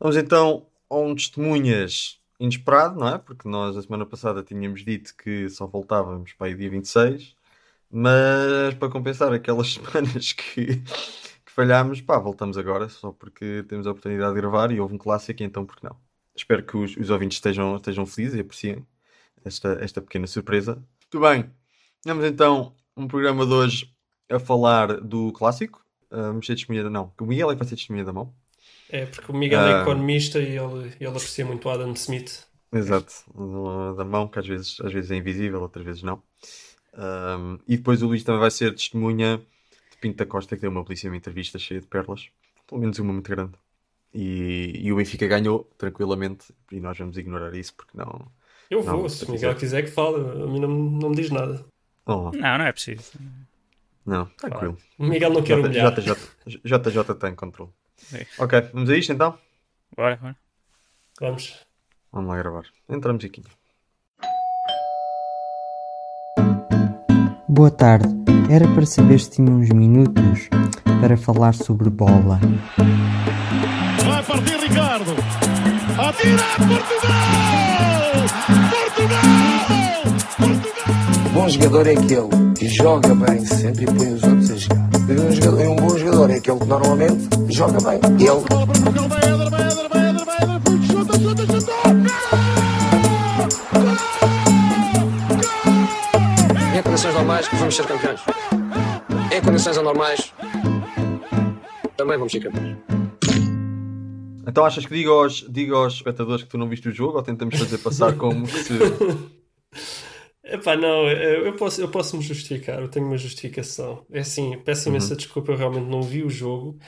Vamos então a um testemunhas inesperado, não é? Porque nós a semana passada tínhamos dito que só voltávamos para aí dia 26, mas para compensar aquelas semanas que, que falhámos, pá, voltamos agora, só porque temos a oportunidade de gravar e houve um clássico, então por que não? Espero que os, os ouvintes estejam, estejam felizes e apreciem esta, esta pequena surpresa. Muito bem, vamos então um programa de hoje a falar do clássico. Uh, vamos testemunha da não. O Miguel é que vai ser testemunha da mão. É, porque o Miguel é ah. economista e ele, ele aprecia muito o Adam Smith. Exato, da mão, que às vezes, às vezes é invisível, outras vezes não. Um, e depois o Luís também vai ser testemunha de Pinto da Costa, que deu uma belíssima entrevista cheia de pérolas, pelo menos uma muito grande. E, e o Benfica ganhou tranquilamente, e nós vamos ignorar isso porque não. Eu vou, não, se o Miguel quiser que fale, a mim não, não me diz nada. Oh. Não, não é preciso. Não, tranquilo. O Miguel não quer humilhar. JJ, JJ tem controle. É. Ok, vamos a isto então? Bora, bora. Vamos. Vamos lá gravar. Entramos aqui. Boa tarde. Era para saber se tinha uns minutos para falar sobre bola. Vai partir Ricardo. Atira Portugal! Portugal! Portugal! Bom jogador é aquele que joga bem sempre e põe os outros a jogar. Um, jogador, um bom jogador é aquele que normalmente joga bem. Ele. Em condições normais, vamos ser campeões. Em condições anormais, também vamos ser campeões. Então achas que digo aos, digo aos espectadores que tu não viste o jogo ou tentamos fazer passar como se. Epá, não, eu posso, eu posso me justificar, eu tenho uma justificação. É assim, peço imensa uhum. desculpa, eu realmente não vi o jogo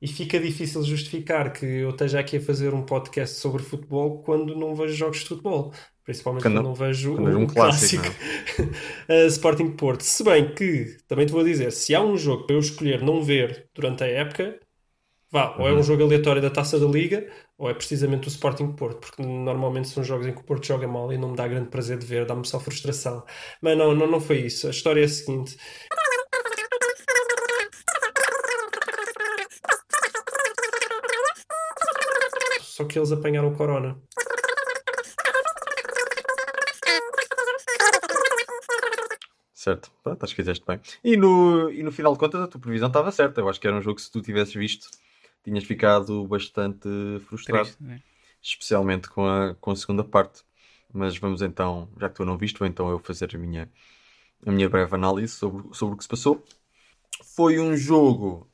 e fica difícil justificar que eu esteja aqui a fazer um podcast sobre futebol quando não vejo jogos de futebol. Principalmente quando, quando não vejo o um clássico, clássico uh, Sporting Porto. Se bem que, também te vou dizer, se há um jogo para eu escolher não ver durante a época, vá, ou é um uhum. jogo aleatório da Taça da Liga, ou é precisamente o Sporting Porto, porque normalmente são jogos em que o Porto joga mal e não me dá grande prazer de ver, dá-me só frustração. Mas não, não, não foi isso. A história é a seguinte. Só que eles apanharam o corona. Certo, Pronto, acho que fizeste bem. E no, e no final de contas a tua previsão estava certa. Eu acho que era um jogo que se tu tivesses visto tinhas ficado bastante frustrado, Triste, né? especialmente com a, com a segunda parte. Mas vamos então, já que tu não viste, vou então eu fazer a minha, a minha breve análise sobre, sobre o que se passou. Foi um jogo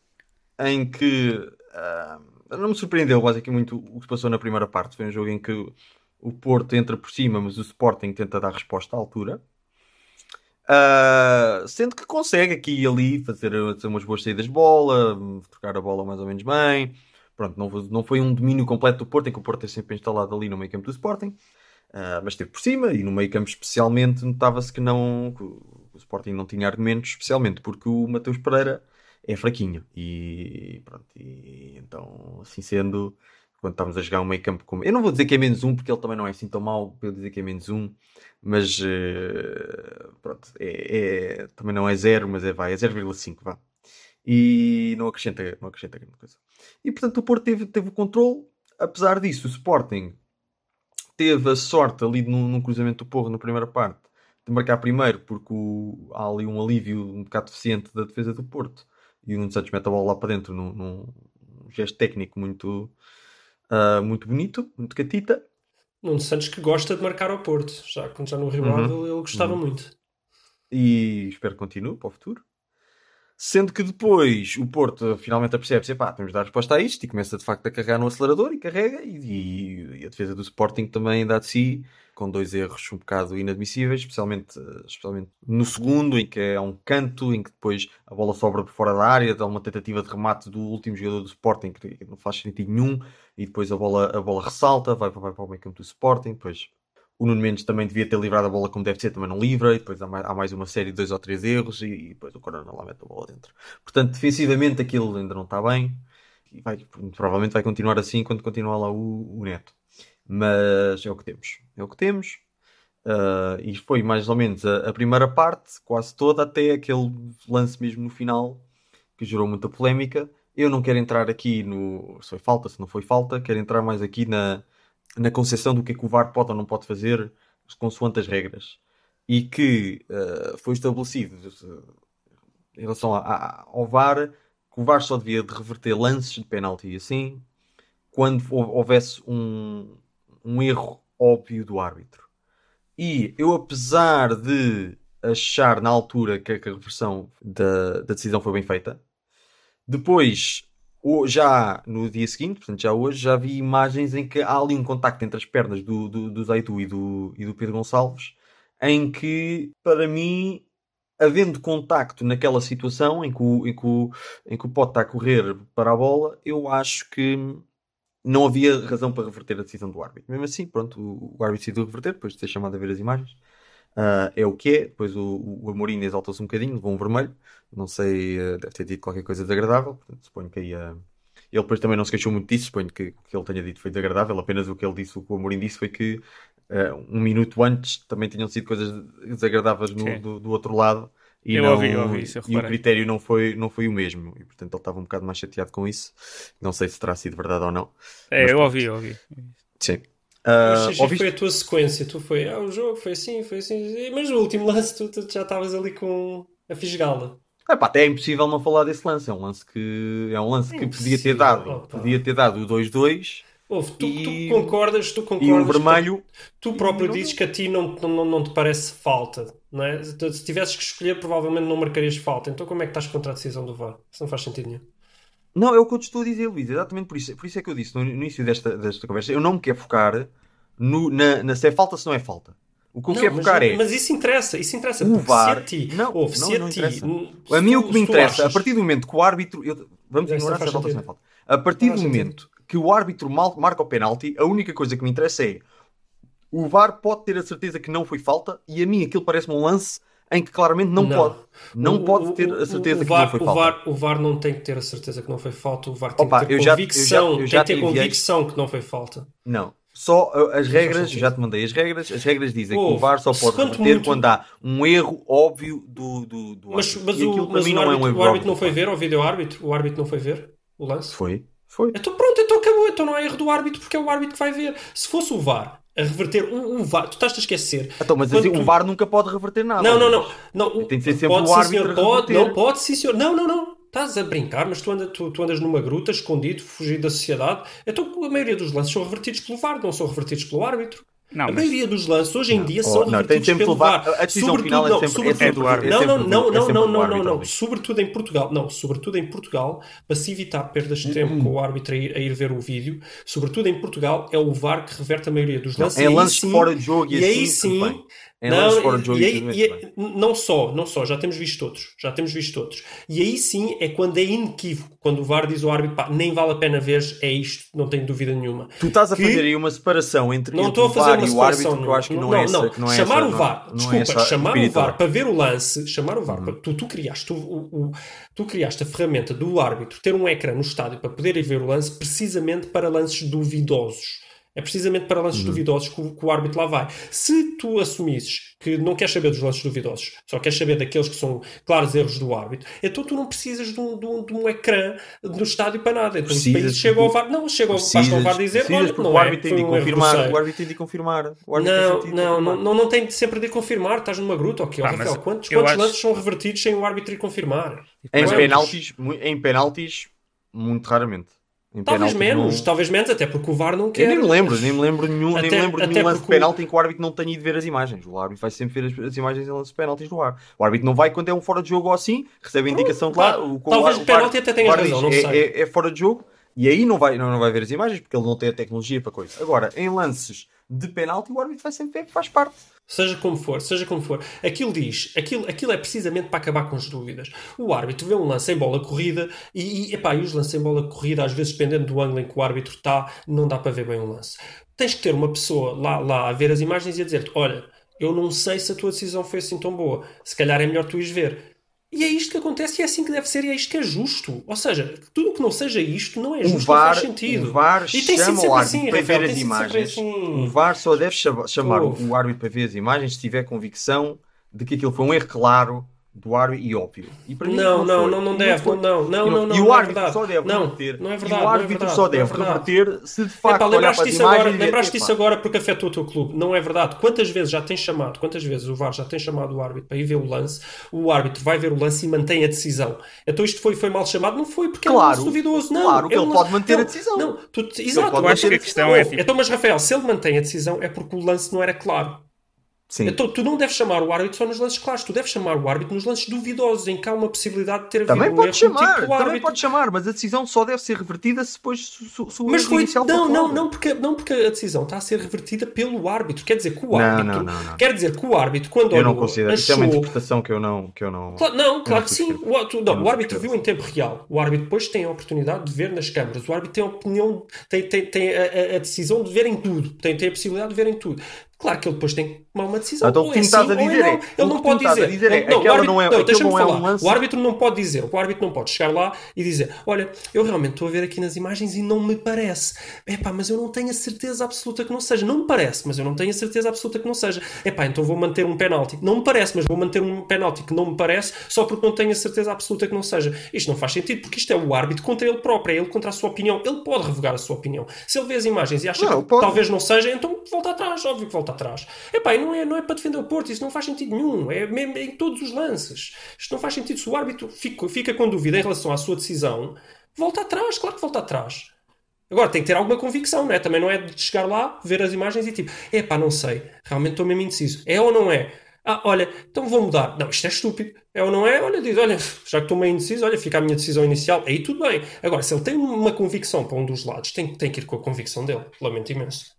em que uh, não me surpreendeu basicamente o que se passou na primeira parte. Foi um jogo em que o Porto entra por cima, mas o Sporting tenta dar resposta à altura. Uh, sendo que consegue aqui e ali fazer, fazer umas boas saídas de bola, trocar a bola mais ou menos bem. Pronto, não, não foi um domínio completo do Porto, em que o Porto é sempre instalado ali no meio campo do Sporting, uh, mas esteve por cima e no meio campo especialmente notava-se que não que o Sporting não tinha argumentos, especialmente porque o Mateus Pereira é fraquinho e pronto, e, então assim sendo, quando estávamos a jogar um meio campo como. Eu não vou dizer que é menos um, porque ele também não é assim tão mau para eu dizer que é menos um, mas uh, pronto, é, é, também não é zero, mas é, vai, é 0,5, vá. E não acrescenta, não acrescenta grande coisa. E portanto o Porto teve, teve o controle, apesar disso, o Sporting teve a sorte ali num, num cruzamento do Porro na primeira parte de marcar primeiro, porque o, há ali um alívio um bocado deficiente da defesa do Porto. E o Santos mete a bola lá para dentro num, num gesto técnico muito, uh, muito bonito, muito catita. Nuno Santos que gosta de marcar ao Porto, já quando já no Rio uhum. ele gostava uhum. muito. E espero que continue para o futuro. Sendo que depois o Porto finalmente apercebe-se, pá, temos de dar resposta a isto e começa de facto a carregar no acelerador e carrega e, e a defesa do Sporting também dá de si com dois erros um bocado inadmissíveis, especialmente, especialmente no segundo, em que é um canto, em que depois a bola sobra por fora da área, dá uma tentativa de remate do último jogador do Sporting que não faz sentido nenhum, e depois a bola, a bola ressalta, vai, vai para o meio campo do Sporting, depois o Nuno Mendes também devia ter livrado a bola como deve ser, também não livra, e depois há mais, há mais uma série de dois ou três erros, e, e, depois o Corona lá mete a bola dentro. Portanto, defensivamente aquilo ainda não está bem, e vai, provavelmente vai continuar assim quando continuar lá o, o Neto. Mas é o que temos. É o que temos. Uh, e foi mais ou menos a, a, primeira parte, quase toda, até aquele lance mesmo no final, que gerou muita polémica, eu não quero entrar aqui no se foi falta, se não foi falta, quero entrar mais aqui na, na concepção do que é que o VAR pode ou não pode fazer consoante as regras. E que uh, foi estabelecido uh, em relação a, a, ao VAR que o VAR só devia de reverter lances de penalti assim quando houvesse um, um erro óbvio do árbitro. E eu, apesar de achar na altura que a reversão da, da decisão foi bem feita, depois, já no dia seguinte, portanto já hoje, já vi imagens em que há ali um contacto entre as pernas do, do, do Zaitu e do, e do Pedro Gonçalves, em que, para mim, havendo contacto naquela situação em que o, em que o, em que o Pote está a correr para a bola, eu acho que não havia razão para reverter a decisão do árbitro. Mesmo assim, pronto, o, o árbitro decidiu reverter, depois de ter chamado a ver as imagens. Uh, é o que é. Depois o, o Amorim exaltou-se um bocadinho, levou um vermelho. Não sei, uh, deve ter dito qualquer coisa desagradável. Portanto, suponho que aí. Uh, ele depois também não se queixou muito disso. Suponho que o que ele tenha dito foi desagradável. Apenas o que ele disse, o que o Amorim disse, foi que um minuto antes também tinham sido coisas desagradáveis no, do, do, outro lado. E, eu não, ouvi, eu ouvi isso, eu e o critério não foi, não foi o mesmo. E portanto ele estava um bocado mais chateado com isso. Não sei se terá sido verdade ou não. É, eu ouvi, eu ouvi. Sim. Uh, ouviste... foi a tua sequência, tu foi, ah, o jogo foi assim, foi assim, mas no último lance tu, tu já estavas ali com a fisgala. É, pá, até é impossível não falar desse lance. É um lance que é um lance que podia ter dado, opa. podia ter dado o 2-2. Ouve, tu, e... tu, concordas, tu concordas. E o vermelho. Tu próprio dizes que a ti não, não, não te parece falta, não é? Se tivesses que escolher, provavelmente não marcarias falta. Então como é que estás contra a decisão do VAR? Isso não faz sentido nenhum. Não, é o que eu te estou a dizer, Luís. Exatamente por isso. Por isso é que eu disse no início desta, desta conversa. Eu não me quero focar no, na, na, se é falta, se não é falta. O que eu quero focar é. Mas isso interessa, isso interessa. O VAR. Se a ti, não, não, se não a ti, interessa. A mim o que me interessa, a partir do momento que o árbitro. Eu, vamos ignorar se é falta, se não é falta. A partir do momento que o árbitro mal, marca o penalti, a única coisa que me interessa é. O VAR pode ter a certeza que não foi falta e a mim aquilo parece-me um lance em que claramente não, não. pode. Não o, pode ter a certeza VAR, que não foi falta. O VAR, o VAR não tem que ter a certeza que não foi falta. O VAR tem Opa, que ter convicção. Já, já, já tem que ter convicção que não foi falta. Não. Só uh, as regras, já te mandei as regras, as regras dizem oh, que o VAR só pode reverter muito... quando há um erro óbvio do, do, do mas, mas, o, mas o, não árbitro, é um o árbitro não foi ver, o vídeo árbitro, o árbitro não foi ver o lance? Foi, foi. Então pronto, então acabou, então não é erro do árbitro porque é o árbitro que vai ver. Se fosse o VAR a reverter um, um VAR, tu estás a esquecer. Então, mas assim, tu... o VAR nunca pode reverter nada. Não, não, não. não Tem que ser sempre pode, o árbitro. Senhor, pode, não, pode sim, senhor. Não, não, não. Estás a brincar, mas tu, anda, tu, tu, andas numa gruta, escondido, fugido da sociedade. Então a maioria dos lances são revertidos pelo VAR, não são revertidos pelo árbitro. Não, a mas... maioria dos lances hoje em dia não, são não, revertidos pelo VAR. A decisão sobretudo, final é sempre, sobretudo, é do árbitro. Não, não, não, não, não, não, não, não. Sobretudo em Portugal. Não, sobretudo em Portugal, para se evitar perdas de tempo com o árbitro a ir, a ir, ver o vídeo, sobretudo em Portugal, é o VAR que reverte a maioria dos lances. Não, é lances fora de jogo e, e aí assim, sim em não, e, aí, e, não só, não só, já temos visto outros, já temos visto outros. E aí sim é quando é inequívoco, quando o VAR diz ao árbitro, pá, nem vale a pena ver, é isto, não tenho dúvida nenhuma. Tu estás a que, fazer aí uma separação entre, não entre o VAR e o árbitro, que eu acho que não, não é essa. Não, não é chamar essa, o VAR, não, desculpa, não é chamar o VAR para ver o lance, chamar o VAR, uhum. tu, tu criaste tu, o, o, tu criaste a ferramenta do árbitro ter um ecrã no estádio para poder ir ver o lance precisamente para lances duvidosos. É precisamente para lances uhum. duvidosos que o, que o, árbitro lá vai. Se tu assumisses que não queres saber dos lances duvidosos, só queres saber daqueles que são claros erros do árbitro, então tu não precisas de um, de um, de um ecrã no estádio para nada. Então precisas, chega ao VAR, não, chega ao, precisas, ao VAR dizer, olha, não o é, árbitro tem de confirmar, o árbitro tem de confirmar. Não, não, não, não, não tem sempre de confirmar, estás numa gruta, ok, ah, Rafael, quantos, quantos acho... lances são revertidos sem o árbitro ir confirmar? Em penaltis, em penaltis, muito raramente. Talvez menos, talvez menos, até porque o VAR não quer. Eu nem me lembro, nem me lembro nenhum, até, nem me lembro de nenhum lance de penalti em que o árbitro não tenha ido ver as imagens. O árbitro vai sempre ver as, as imagens em lance de penaltis do ar. O árbitro não vai quando é um fora de jogo ou assim, recebe a indicação de lá. O, talvez o, o penalti até tenha razão, não é, sei. É, é, fora de jogo e aí não vai, não, não vai ver as imagens porque ele não tem a tecnologia para coisa. Agora, em lances de penalti, o árbitro vai sempre ver que faz parte. Seja como for, seja como for. Aquilo diz, aquilo, aquilo é precisamente para acabar com as dúvidas. O árbitro vê um lance em bola corrida e, e, epá, e os lances em bola corrida, às vezes, dependendo do ângulo em que o árbitro está, não dá para ver bem o lance. Tens que ter uma pessoa lá, lá a ver as imagens e a dizer-te: Olha, eu não sei se a tua decisão foi assim tão boa, se calhar é melhor tu ires ver. E é isto que acontece e é assim que deve ser e é isto que é justo. Ou seja, tudo que não seja isto não é justo, o VAR, não faz sentido. O VAR e tem chama o árbitro assim, para Rafael, ver as imagens. Assim... O VAR só deve chamar o árbitro para ver as imagens se tiver convicção de que aquilo foi um erro claro do árbitro e óbvio. E para mim Não, não, não, não E deve, não, não, E não, não, E o não é árbitro só deve Não, reverter. não é e verdade, o não é árbitro só é deve reverter se de facto Epá, lembraste disso agora, e lembraste "Epá, disso agora porque afetou o teu clube. Não é verdade. Quantas vezes já tens chamado, quantas vezes o VAR já tem chamado o árbitro para ir ver o lance, o árbitro vai ver o lance e mantém a decisão. Então isto foi, foi mal chamado? Não foi, porque é um Claro, lance duvidoso. Não, claro é ele pode manter a decisão. Não, exato. Eu acho que a questão é, tipo- Então, mas Rafael, se ele mantém a decisão é porque o lance não era claro. Sim. Então tu não deves chamar o árbitro só nos lances claros, tu deves chamar o árbitro nos lances duvidosos, em que há uma possibilidade de ter havido Também um pode erro, chamar, tipo o também árbitro. pode chamar, mas a decisão só deve ser revertida se depois se, se, se o Mas foi. inicial Não, não, não porque, não, porque a decisão está a ser revertida pelo árbitro. Quer dizer que o árbitro. não, não, não. Quer dizer que o árbitro, quando Eu não considero. Isso é uma achou. interpretação que eu não. Que eu não... Claro, não, claro que sim. O, tu- não, o árbitro viu em tempo real. O árbitro depois tem a oportunidade de ver nas câmaras. O árbitro tem a opinião, tem, tem, tem a, a- a decisão de ver em tudo. Tem, tem a possibilidade de ver em tudo. Claro que ele depois tem que tomar uma decisão. Então, o Ou que é sim a ou é dizer não. é- Ele o não que pode dizer. dizer é, Não, árbitro- não é- não, deixa-me não é um falar. lance- O árbitro não pode dizer. O árbitro não pode chegar lá e dizer: Olha, eu realmente estou a ver aqui nas imagens e não me parece. Epá, mas eu não tenho a certeza absoluta que não seja. Não me parece, mas eu não tenho a certeza absoluta que não seja. Epá, então vou manter um penalti. Não me parece, mas vou manter um penalti que não me parece só porque não tenho a certeza absoluta que não seja. Isto não faz sentido, porque isto é o árbitro contra ele próprio, é ele contra a sua opinião. Ele pode revogar a sua opinião. Se ele vê as imagens e acha Não, que pode. talvez não seja, então volta atrás, óbvio que volta atrás. Epá, não é, não é para defender o Porto, isso não faz sentido nenhum. É em todos os lances. Isto não faz sentido. Se o árbitro fica, fica com dúvida em relação à sua decisão, volta atrás, claro que volta atrás. Agora tem que ter alguma convicção, não é? Também não é de chegar lá, ver as imagens e tipo, epá, não sei, realmente estou mesmo indeciso. É ou não é? Ah, olha, então vou mudar. Não, isto é estúpido. É ou não é? Olha, diz, olha, já que estou meio indeciso, olha, fica a minha decisão inicial. Aí tudo bem. Agora, se ele tem uma convicção para um dos lados, tem, tem que ir com a convicção dele. Lamento imenso.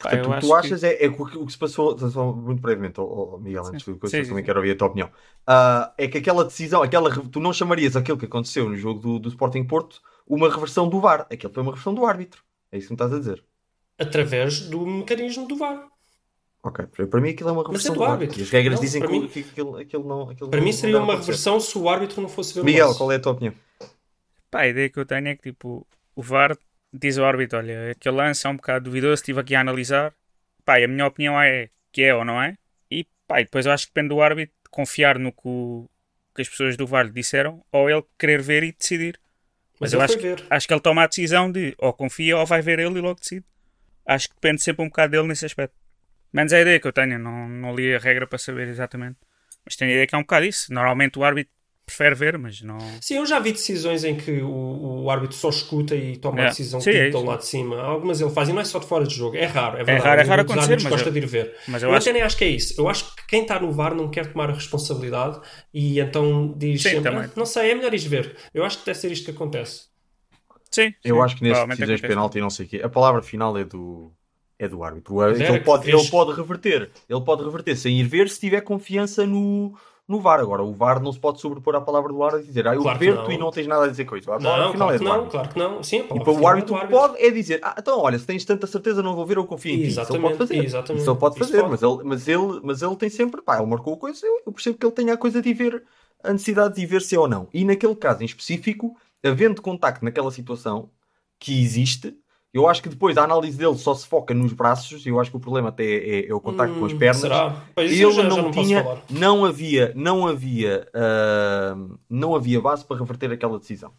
Portanto, o que tu achas é, é que o que o que se passou, só muito brevemente, ó, ó, Miguel, antes de coisa, Sim, eu sim, também quero ouvir a tua opinião. Ah, é que aquela decisão, aquela, tu não chamarias aquilo que aconteceu no jogo do, do Sporting Porto uma reversão do VAR. Aquilo foi uma reversão do árbitro. É isso que me estás a dizer. Através do mecanismo do VAR. Ok, para- mim aquilo é uma Mas reversão é do do árbitro. E as regras Não, dizem que, para mim- que aquilo, aquilo não. Aquilo Para não- mim seria uma acontecer. reversão se o árbitro não fosse ver o Miguel, qual é a tua opinião? Pá, a ideia que eu tenho é que tipo, o VAR diz ao árbitro: olha, aquele lance é um bocado duvidoso, estive aqui a analisar. Pá, e a minha opinião é que é ou não é. E pá, e depois eu acho que depende do árbitro confiar no que, o- que as pessoas do VAR lhe disseram ou ele querer ver e decidir. Mas Mas eu acho que, acho que ele toma a decisão de ou confia ou vai ver ele e logo decide. Acho que depende sempre um bocado dele nesse aspecto. Menos a ideia que eu tenho, não, não li a regra para saber exatamente. Mas tenho a ideia que é um bocado isso. Normalmente o árbitro prefere ver, mas não. Sim, eu já vi decisões em que o, o árbitro só escuta e toma É. a decisão Sim, que é lá de cima. Algumas ele faz e não é só de fora de jogo. É raro, é verdade. raro, é raro Os acontecer, mas gosta eu- de ir ver. Mas Eu, eu acho até nem acho que é isso. Eu acho que quem está no VAR não quer tomar a responsabilidade e então diz Sim, sempre, também. "Ah, não sei, é melhor ir ver. Eu acho que deve ser isto que acontece. Sim, Eu sim, acho que nesse decisões penalti e não sei o quê, a palavra final é do, é do árbitro. Ele, pode, ele pode reverter. Ele pode reverter sem ir ver se tiver confiança no, no VAR. Agora, o VAR não se pode sobrepor à palavra do árbitro e dizer ah, eu Claro não. e não tens nada a dizer com isso. A Não, claro é que não, claro que não. Sim, E para o é árbitro pode é dizer, ah, então olha, se tens tanta certeza não vou ver, eu confio em ti. Isso ele pode fazer. exatamente. Isso ele pode fazer, pode. Mas, ele, mas, ele, mas ele tem sempre, pá, ele marcou a coisa, eu, eu percebo que ele tenha a coisa de ver, a necessidade de ver se é ou não. E naquele caso em específico, havendo contacto naquela situação que existe, eu acho que depois a análise dele só se foca nos braços, eu acho que o problema até é, é o contacto com as Hum, pernas. Será? Pois Ele já, já não, não posso tinha, não havia, não havia, ah, não havia base para reverter aquela decisão.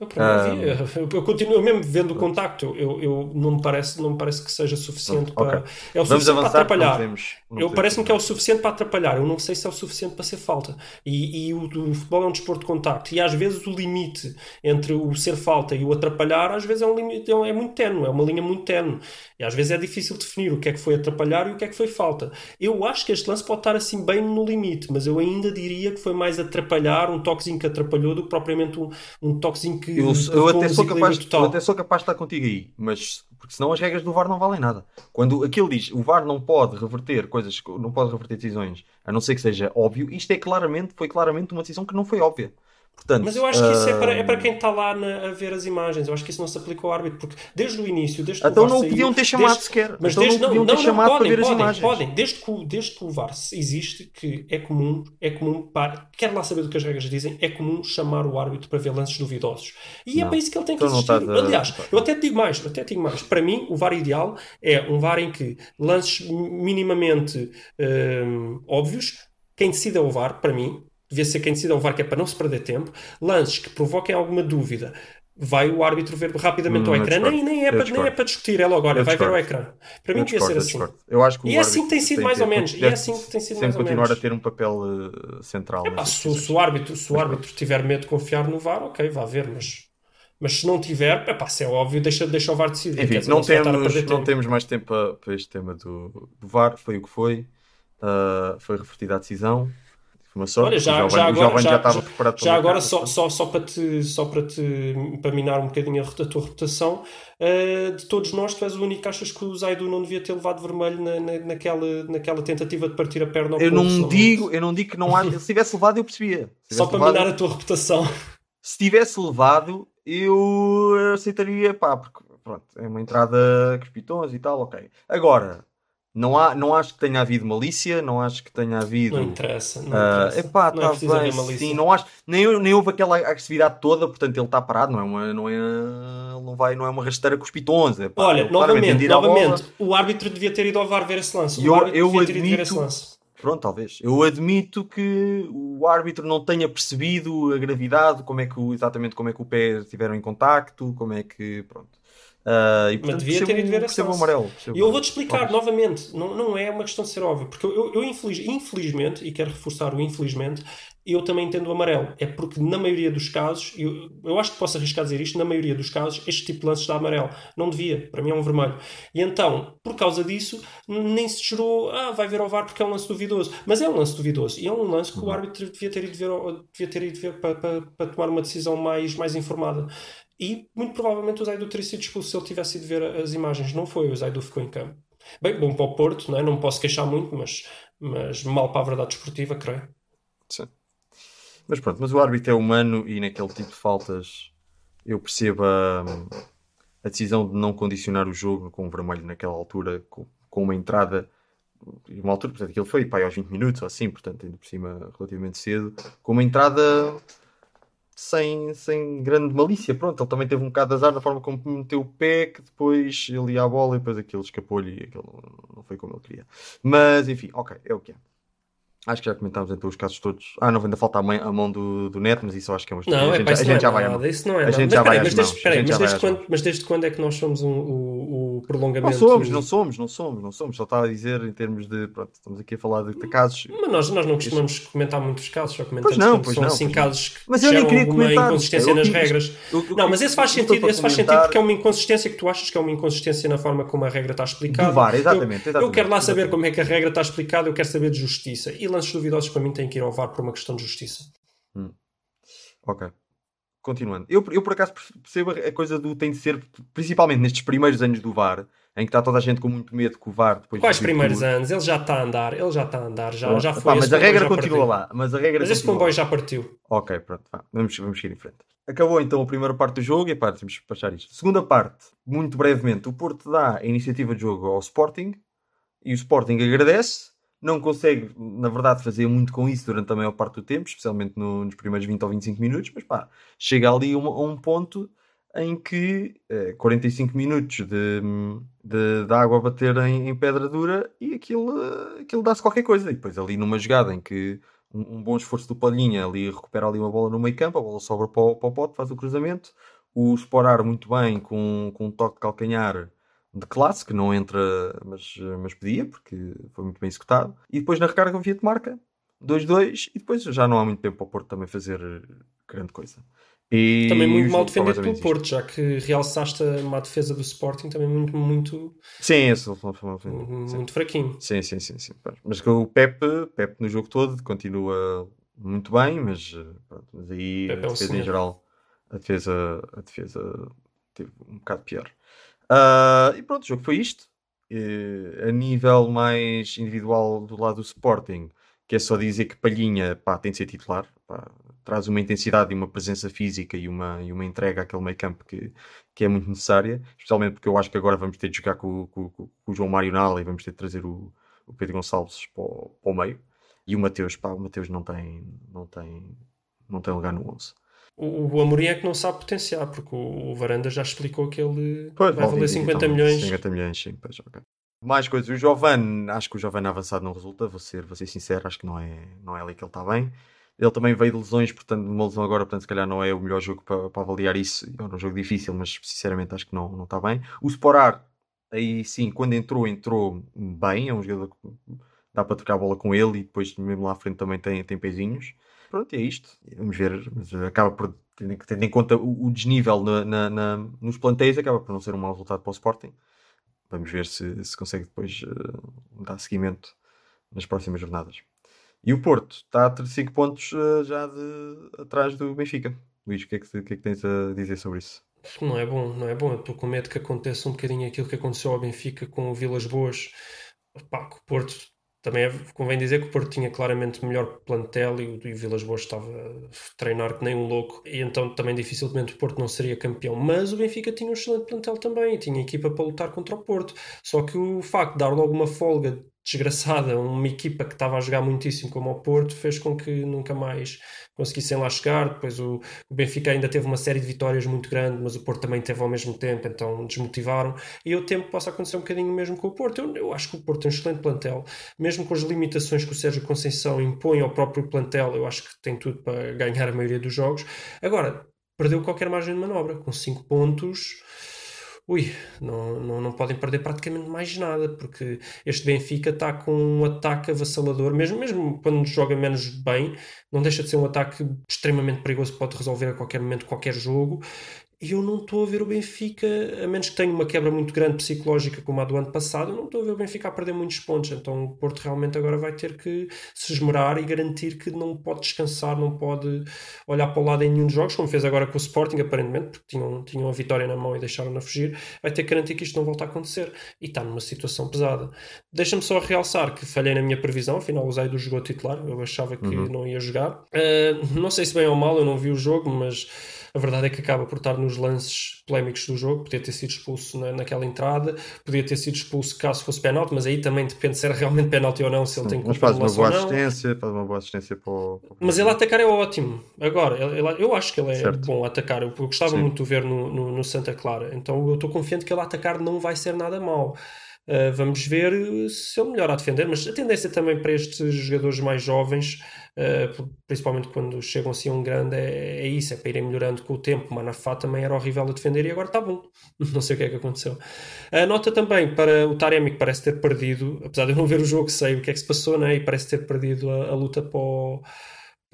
Eu, para eu, eu continuo mesmo vendo o contacto. Eu, eu não me parece, não me parece que seja suficiente Pronto, para. É o suficiente para avançar. atrapalhar. podemos- não Eu parece-me que é o suficiente para atrapalhar. Eu não sei se é o suficiente para ser falta. E, e o, o futebol é um desporto de contacto. E às vezes o limite entre o ser falta e o atrapalhar, às vezes é um limite, é, é muito tenue, é uma linha muito tenue. E às vezes é difícil definir o que é que foi atrapalhar e o que é que foi falta. Eu acho que este lance pode estar assim bem no limite, mas eu ainda diria que foi mais atrapalhar, um toquezinho que atrapalhou, do que propriamente um, um toquezinho que. Eu, eu até sou capaz, total. eu até sou capaz de estar contigo aí, mas porque senão as regras do VAR não valem nada. Quando aquilo diz o VAR não pode reverter coisas, não pode reverter decisões, a não ser que seja óbvio, isto é claramente, foi claramente uma decisão que não foi óbvia. Portanto, Mas eu acho que isso é para, é para quem está lá na- a ver as imagens. Eu acho que isso não se aplica ao árbitro, porque desde o início, desde Então não o podiam ter chamado desde- sequer. Mas Então desde, não ter chamado para podem, ver as podem, imagens. podem. Desde que, o, desde que o VAR existe, que é comum, é comum, para, quer lá saber do que as regras dizem, é comum chamar o árbitro para ver lances duvidosos. E é Não. para isso que ele tem que Então não existir. estás a- Aliás, eu até te digo mais, até digo mais. Para mim, o VAR ideal é um VAR em que lances minimamente hum, óbvios, quem decide é o VAR, para mim, devia ser quem decide é o VAR, que é para não se perder tempo. Lances que provoquem alguma dúvida, vai o árbitro ver rapidamente Hum, o eu ecrã. Nem, nem, é para, nem é para discutir, é logo, olha, vai ver o ecrã. Para mim Eu devia ser assim. Eu acho que E é assim que tem sido tem mais ou ter- menos. E é assim que tem sido mais ou continuar menos. a ter um papel eh, central. Nessas se, se o árbitro, se o árbitro tiver medo de confiar no VAR, ok, vá ver, mas, mas se não tiver, epá, se é óbvio, deixa, deixa o VAR decidir. Enfim, dizer, não, a temos, não temos mais tempo para, para este tema do, do VAR, foi o que foi. Ah, foi revertida a decisão. Sorte. Olha, já, o já o agora, Giovanni já, já estava preparado para já agora só, só, só para te só para te para minar um bocadinho a, a tua reputação eh, de todos nós tu és o único que achas que o Zaidu não devia ter levado vermelho na, na- naquela, naquela tentativa de partir a perna ao Eu povo, não digo, eu não digo que não há. Se tivesse levado, eu percebia. Só para levado, minar a tua reputação se tivesse levado, eu aceitaria, pá, porque pronto, é uma entrada com os pitons e tal, ok. Agora, não, há, não acho que tenha havido malícia, não acho que tenha havido. não interessa não Ah, interessa. epá, não é tá preciso bem, sim, não acho, nem, nem houve aquela agressividade toda, portanto ele está parado, não é uma, não é, não vai, não é uma rasteira com os pitons. epá, Olha, novamente, novamente, o árbitro devia ter ido ao VAR ver esse lance. O Eu- árbitro eu devia ter ido ver esse admito- lance. Pronto, talvez. Eu admito que o árbitro não tenha percebido a gravidade, como é que exatamente como é que o pé estiveram em contacto, como é que. Pronto. Ah, e, portanto, devia ter ido ver lance. amarelo. E eu vou-te explicar novamente, não, não é uma questão de ser óbvio, porque eu, eu, eu infeliz- infelizmente, e quero reforçar o infelizmente, eu também entendo o amarelo. É porque na maioria dos casos, eu, eu acho que posso arriscar dizer isto, na maioria dos casos, este tipo de lances dá amarelo. Não devia, para mim é um vermelho. E então, por causa disso, nem se gerou, ah, vai ver ao VAR porque é um lance duvidoso. Mas é um lance duvidoso, e é um lance que Uhum. o árbitro devia ter ido ver, devia ter ido ver para, para, para tomar uma decisão mais, mais informada. E muito provavelmente o Zaidu teria sido expulso se ele tivesse ido ver as imagens. Não foi, o Zaidu ficou em campo. Bem, bom para o Porto, não, é? não me posso queixar muito, mas, mas mal para a verdade desportiva, creio. Sim. Mas pronto, mas o árbitro é humano e naquele tipo de faltas eu percebo a, a decisão de não condicionar o jogo com o vermelho naquela altura, com, com uma entrada, e uma altura, portanto, aquilo foi pá, aos 20 minutos ou assim, portanto, ainda por cima relativamente cedo, com uma entrada sem, sem grande malícia. Pronto, ele também teve um bocado de azar na forma como meteu o pé, que depois ele ia à bola e depois aquilo escapou-lhe e aquilo não foi como ele queria. Mas enfim, ok, é o que é. Acho que já comentámos então os casos todos. Ah, não, ainda falta a, mãe- a mão do, do Neto, mas isso acho que é uma Não, a é gente, pá, já- isso a não gente é já vai nada, isso não é A gente Mas já vai mas desde, a gente quando, mas desde quando é que nós somos um- o, o prolongamento? Não somos, não somos, não somos, não somos. Só estava a dizer em termos de. Pronto, estamos aqui a falar de, de casos. Mas nós, nós não costumamos comentar muitos casos, só comentamos Pois não, pois são não, assim não. casos que Mas eu nem queria alguma comentar. inconsistência Eu nas regras. eu- eu- Não, mas esse faz sentido, esse faz sentido porque é uma inconsistência que tu achas que é uma inconsistência na forma como a regra está explicada. Do VAR, exatamente, Eu, quero lá saber como é que a regra está explicada, eu quero saber de justiça. Lances duvidosos para mim têm que ir ao VAR por uma questão de justiça. Ok. Continuando. Eu, eu por acaso percebo a coisa do tem de ser, principalmente nestes primeiros anos do VAR, em que está toda a gente com muito medo que o VAR depois. Quais primeiros anos? Ele já está a andar, ele já está a andar, já, Pronto. já Pá, foi. mas a regra continua partiu. lá. Mas a regra Mas esse comboio já partiu. Ok, pronto. Vamos, vamos seguir em frente. Acabou então a primeira parte do jogo e pá, temos que despachar isto. Segunda parte, muito brevemente, o Porto dá a iniciativa de jogo ao Sporting e o Sporting agradece. Não consegue, na verdade, fazer muito com isso durante a maior parte do tempo, especialmente no- nos primeiros 20 ou 25 minutos, mas pá, chega ali a um, um ponto em que eh, 45 minutos de, de, de água bater em, em pedra dura e aquilo, aquilo dá-se qualquer coisa. E depois ali numa jogada em que um, um bom esforço do Palhinha ali recupera ali uma bola no meio campo, a bola sobra para o, para o pote, faz o cruzamento, o Sporar muito bem com, com um toque de calcanhar de classe, que não entra, mas, mas podia, porque foi muito bem executado. E depois na recarga o Viet marca 2-2 e depois já não há muito tempo para o Porto também fazer grande coisa. E Também muito mal defendido pelo isto. Porto, já que realçaste a má defesa do Sporting, também muito, muito, Sim, esse foi- foi- foi- sim. muito fraquinho. Sim, sim, sim, sim. Mas que o Pepe, Pepe no jogo todo continua muito bem, mas, pronto, mas aí Pepe a é um defesa em senhor. geral, a defesa, a defesa teve um bocado pior. Ah, e pronto, o jogo foi isto. Eh, a nível mais individual do lado do Sporting, que é só dizer que Palhinha pá, tem de ser titular, pá, traz uma intensidade e uma presença física e uma, e uma entrega àquele meio campo que, que é muito necessária, especialmente porque eu acho que agora vamos ter de jogar com, com- com- o João Mário na ala e vamos ter de trazer o, o Pedro Gonçalves para o, para o meio. E o Mateus, pá, o Mateus não tem, não tem, não tem lugar no 11. O, o Amorim é que não sabe potenciar, porque o, o Varanda já explicou que ele Pois, vai vale valer 20 e 50 tal, milhões. 50 milhões, sim, pois, ok. Mais coisas. O Giovanni, acho que o Giovanni avançado não resulta, vou ser, vou ser sincero, acho que não é, não é ali que ele está bem. Ele também veio de lesões, portanto, uma lesão agora, portanto, se calhar não é o melhor jogo para, para avaliar isso. É um jogo difícil, mas sinceramente acho que não, não está bem. O Sporar, aí sim, quando entrou, entrou bem. É um jogador que dá para trocar a bola com ele e depois, mesmo lá à frente, também tem, tem pezinhos. Pronto, é isto. Vamos ver, acaba por, tendo em conta o, desnível na, na, na, nos plantéis, acaba por não ser um mau resultado para o Sporting. Vamos ver se, se consegue depois uh, dar seguimento nas próximas jornadas. E o Porto está a 35 pontos uh, já de, atrás do Benfica. Luís, o que, é que, que, é que tens a dizer sobre isso? Não é bom, não é bom. Estou com medo que aconteça um bocadinho aquilo que aconteceu ao Benfica com o Vilas Boas. O Porto também é, convém dizer que o Porto tinha claramente melhor plantel e, e o Vilas Boas estava a treinar que nem um louco e então também dificilmente o Porto não seria campeão. Mas o Benfica tinha um excelente plantel também, tinha equipa para lutar contra o Porto. Só que o facto de dar logo uma folga desgraçada, uma equipa que estava a jogar muitíssimo como o Porto, fez com que nunca mais conseguissem lá chegar. Depois o, o, Benfica ainda teve uma série de vitórias muito grande, mas o Porto também teve ao mesmo tempo, então desmotivaram. E eu temo que possa acontecer um bocadinho mesmo com o Porto. Eu, eu acho que o Porto tem um excelente plantel, mesmo com as limitações que o Sérgio Conceição impõe ao próprio plantel, eu acho que tem tudo para ganhar a maioria dos jogos. Agora, perdeu qualquer margem de manobra, com 5 pontos ui, não, não, não podem perder praticamente mais nada, porque este Benfica está com um ataque avassalador, mesmo, mesmo quando joga menos bem, não deixa de ser um ataque extremamente perigoso, pode resolver a qualquer momento qualquer jogo, e eu não estou a ver o Benfica, a menos que tenha uma quebra muito grande psicológica como a do ano passado, eu não estou a ver o Benfica a perder muitos pontos. Então o Porto realmente agora vai ter que se esmerar e garantir que não pode descansar, não pode olhar para o lado em nenhum dos jogos, como fez agora com o Sporting, aparentemente, porque tinham, tinham a vitória na mão e deixaram-na fugir. Vai ter que garantir que isto não volta a acontecer. E está numa situação pesada. Deixa-me só realçar que falhei na minha previsão, afinal o Zaido jogou titular, eu achava que uhum. não ia jogar. Uh, não sei se bem ou mal, eu não vi o jogo, mas a verdade é que acaba por estar nos lances polémicos do jogo. Podia ter sido expulso na, naquela entrada, podia ter sido expulso caso fosse penalti, mas aí também depende se era realmente penalti ou não, se ele tem Mas faz uma boa assistência, faz uma boa assistência para o. Para o mas ele a atacar é ótimo. Agora, ele, eu acho que ele é certo. bom a atacar. Eu, eu gostava Sim. muito de ver no, no, no Santa Clara, então eu estou confiante que ele a atacar não vai ser nada mal. Uh, vamos ver se ele melhora a defender, mas a tendência também para estes jogadores mais jovens uh, principalmente quando chegam assim a um grande, é, é, isso, é para irem melhorando com o tempo. Manafá também era horrível a defender e agora está bom. Não sei o que é que aconteceu. A nota também para o Taremi, que parece ter perdido, apesar de eu não ver o jogo, sei o que é que se passou, né? e parece ter perdido a, a luta para o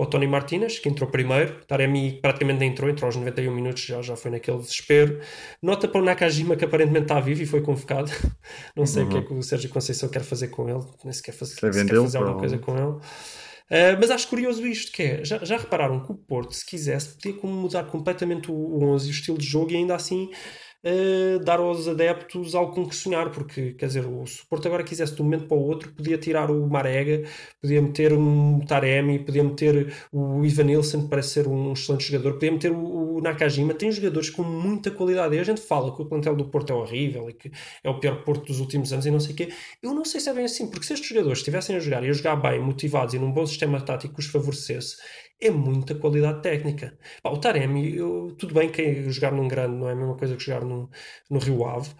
o Tony Martinez, que entrou primeiro. Taremi praticamente entrou, entrou aos 91 minutos, já, já foi naquele desespero. Nota para o Nakajima, que aparentemente está vivo e foi convocado. Não sei uhum. o que é uhum. que o Sérgio Conceição quer fazer com ele, nem se quer fazer, se quer fazer alguma coisa com ele. Uh, mas acho curioso isto, que é, já, já repararam que o Porto, se quisesse, podia mudar completamente o, o 11 e o estilo de jogo e ainda assim uh, dar aos adeptos algo com que sonhar, porque, quer dizer, o, Porto agora quisesse de um momento para o outro, podia tirar o Marega, podia meter um Taremi, podia meter o Ivan Nilsson, que parece ser um excelente jogador, podia meter o, o Nakajima, tem jogadores com muita qualidade, e a gente fala que o plantel do Porto é horrível e que é o pior Porto dos últimos anos e não sei o quê, eu não sei se é bem assim, porque se estes jogadores estivessem a jogar e a jogar bem, motivados e num bom sistema tático que os favorecesse, é muita qualidade técnica. Pá, o Taremi, eu, tudo bem que jogar num grande não é a mesma coisa que jogar no, no Rio Ave,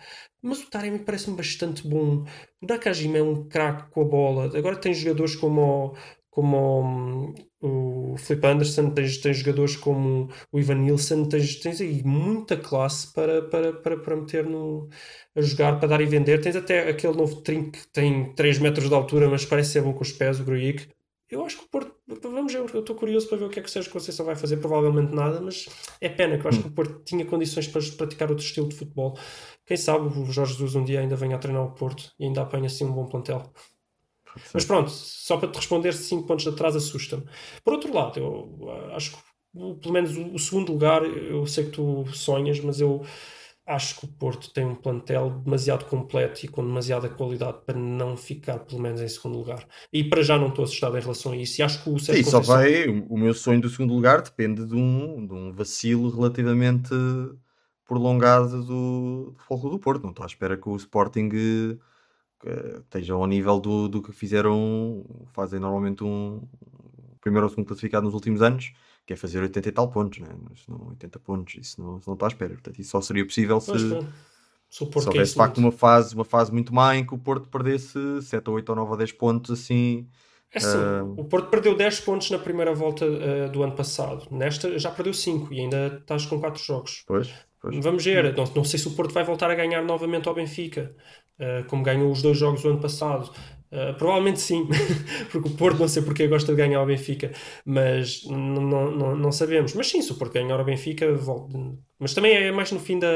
mas o Taremi parece-me bastante bom. O Nakajima é um craque com a bola. Agora tem jogadores como como o, o Flip Anderson, tens, tens jogadores como o Ivan Nilsson, tens, tens aí muita classe para, para, para, para meter no, a jogar, para dar e vender. Tens até aquele novo trinco que tem 3 metros de altura, mas parece ser bom com os pés, o Grujic eu acho que o Porto. Vamos ver, eu estou curioso para ver o que é que o Sérgio Conceição vai fazer. Provavelmente nada, mas é pena que eu acho que o Porto tinha condições para praticar outro estilo de futebol. Quem sabe o Jorge Jesus um dia ainda venha a treinar o Porto e ainda apanha assim um bom plantel. Mas pronto, só para te responder, 5 pontos de atrás assusta-me. Por outro lado, eu acho que pelo menos o segundo lugar, eu sei que tu sonhas, mas eu acho que o Porto tem um plantel demasiado completo e com demasiada qualidade para não ficar pelo menos em segundo lugar. E para já não estou assustado em relação a isso. E acho que o Sérgio Sim, Conceição... só vai. O meu sonho do segundo lugar depende de um, de um vacilo relativamente prolongado do, do do Porto. Não estou à espera que o Sporting eh, esteja ao nível do, do que fizeram, fazem normalmente um primeiro ou segundo classificado nos últimos anos que é fazer 80 e tal pontos, né? Mas não 80 pontos, isso não, isso não está à espera. Portanto, isso só seria possível se, se, se houvesse de facto uma fase, uma fase muito má em que o Porto perdesse 7 ou 8 ou 9 ou 10 pontos assim É assim, Ah. o Porto perdeu 10 pontos na primeira volta ah, do ano passado. Nesta já perdeu 5 e ainda estás com 4 jogos. Pois, pois. Vamos ver. Não, não sei se o Porto vai voltar a ganhar novamente ao Benfica, ah, como ganhou os dois jogos do ano passado. Ah, provavelmente sim, porque o Porto não sei porque gosta de ganhar ao Benfica, mas não, não, não sabemos. Mas sim, se o Porto ganhar ao Benfica, volta. Mas também é mais no fim da,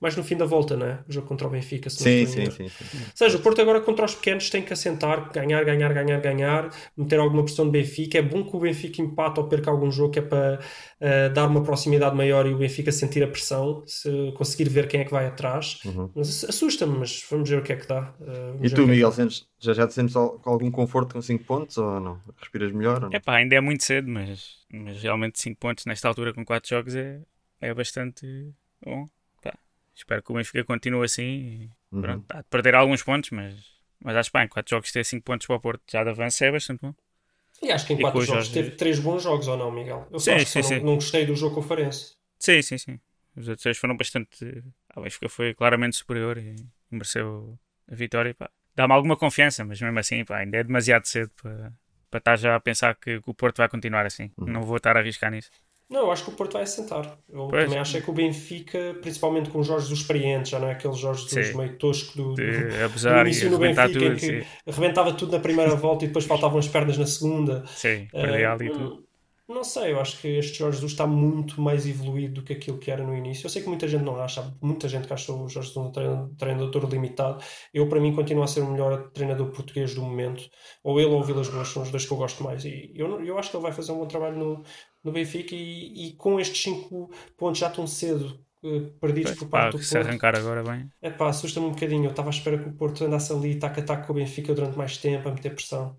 mais no fim da volta, não é? O jogo contra o Benfica. se não Sim, sim, sim, sim. Ou seja, o Porto agora contra os pequenos tem que assentar, ganhar, ganhar, ganhar, ganhar, meter alguma pressão de Benfica. É bom que o Benfica empate ou perca algum jogo, que é para eh, dar uma proximidade maior e o Benfica sentir a pressão, se conseguir ver quem é que vai atrás. Mas assusta-me, mas vamos ver o que é que dá. Uhum. E tu, é Miguel, sentes, já, já te sentes com algum conforto com 5 pontos ou não? Respiras melhor? Ou não? Epá, ainda é muito cedo, mas, mas realmente 5 pontos nesta altura com 4 jogos é, é bastante bom. Pá, espero que o Benfica continue assim. E, Uhum. pronto, há de perder alguns pontos, mas, mas acho que bem, 4 jogos ter 5 pontos para o Porto já de avanço é bastante bom. E acho que em E com quatro os jogos Jorge teve três bons jogos ou não, Miguel? Eu só Sim, acho que só sim, não, sim. não gostei do jogo com o Farense. Sim, sim, sim. Os outros dois foram bastante. A Benfica foi claramente superior e mereceu a vitória. Pá. Dá-me alguma confiança, mas mesmo assim, pá, ainda é demasiado cedo para, para estar já a pensar que, que o Porto vai continuar assim. Não vou estar a arriscar nisso. Não, eu acho que o Porto vai assentar. Eu Pois. também acho é que o Benfica, principalmente com os Jorge dos experientes, já não é aquele Jorge dos Sim. meio tosco do, do, De do abusar início no Benfica, em tudo. que Sim, arrebentava tudo na primeira volta e depois faltavam as pernas na segunda. sim Eh, perdi ali tudo. não, não sei, eu acho que este Jorge Jesus está muito mais evoluído do que aquilo que era no início. Eu sei que muita gente não acha, muita gente que acha o Jorge Jesus um treino- treinador limitado. Eu, para mim, continuo a ser o melhor treinador português do momento. Ou ele ou o Vilas Boas são os dois que eu gosto mais. E eu, eu acho que ele vai fazer um bom trabalho no, no Benfica e, e com estes 5 pontos já tão cedo eh, perdidos Pois, por pá, parte do se Porto. arrancar agora bem. É pá, assusta-me um bocadinho. Eu estava à espera que o Porto andasse ali tac a tac com o Benfica durante mais tempo, a meter pressão.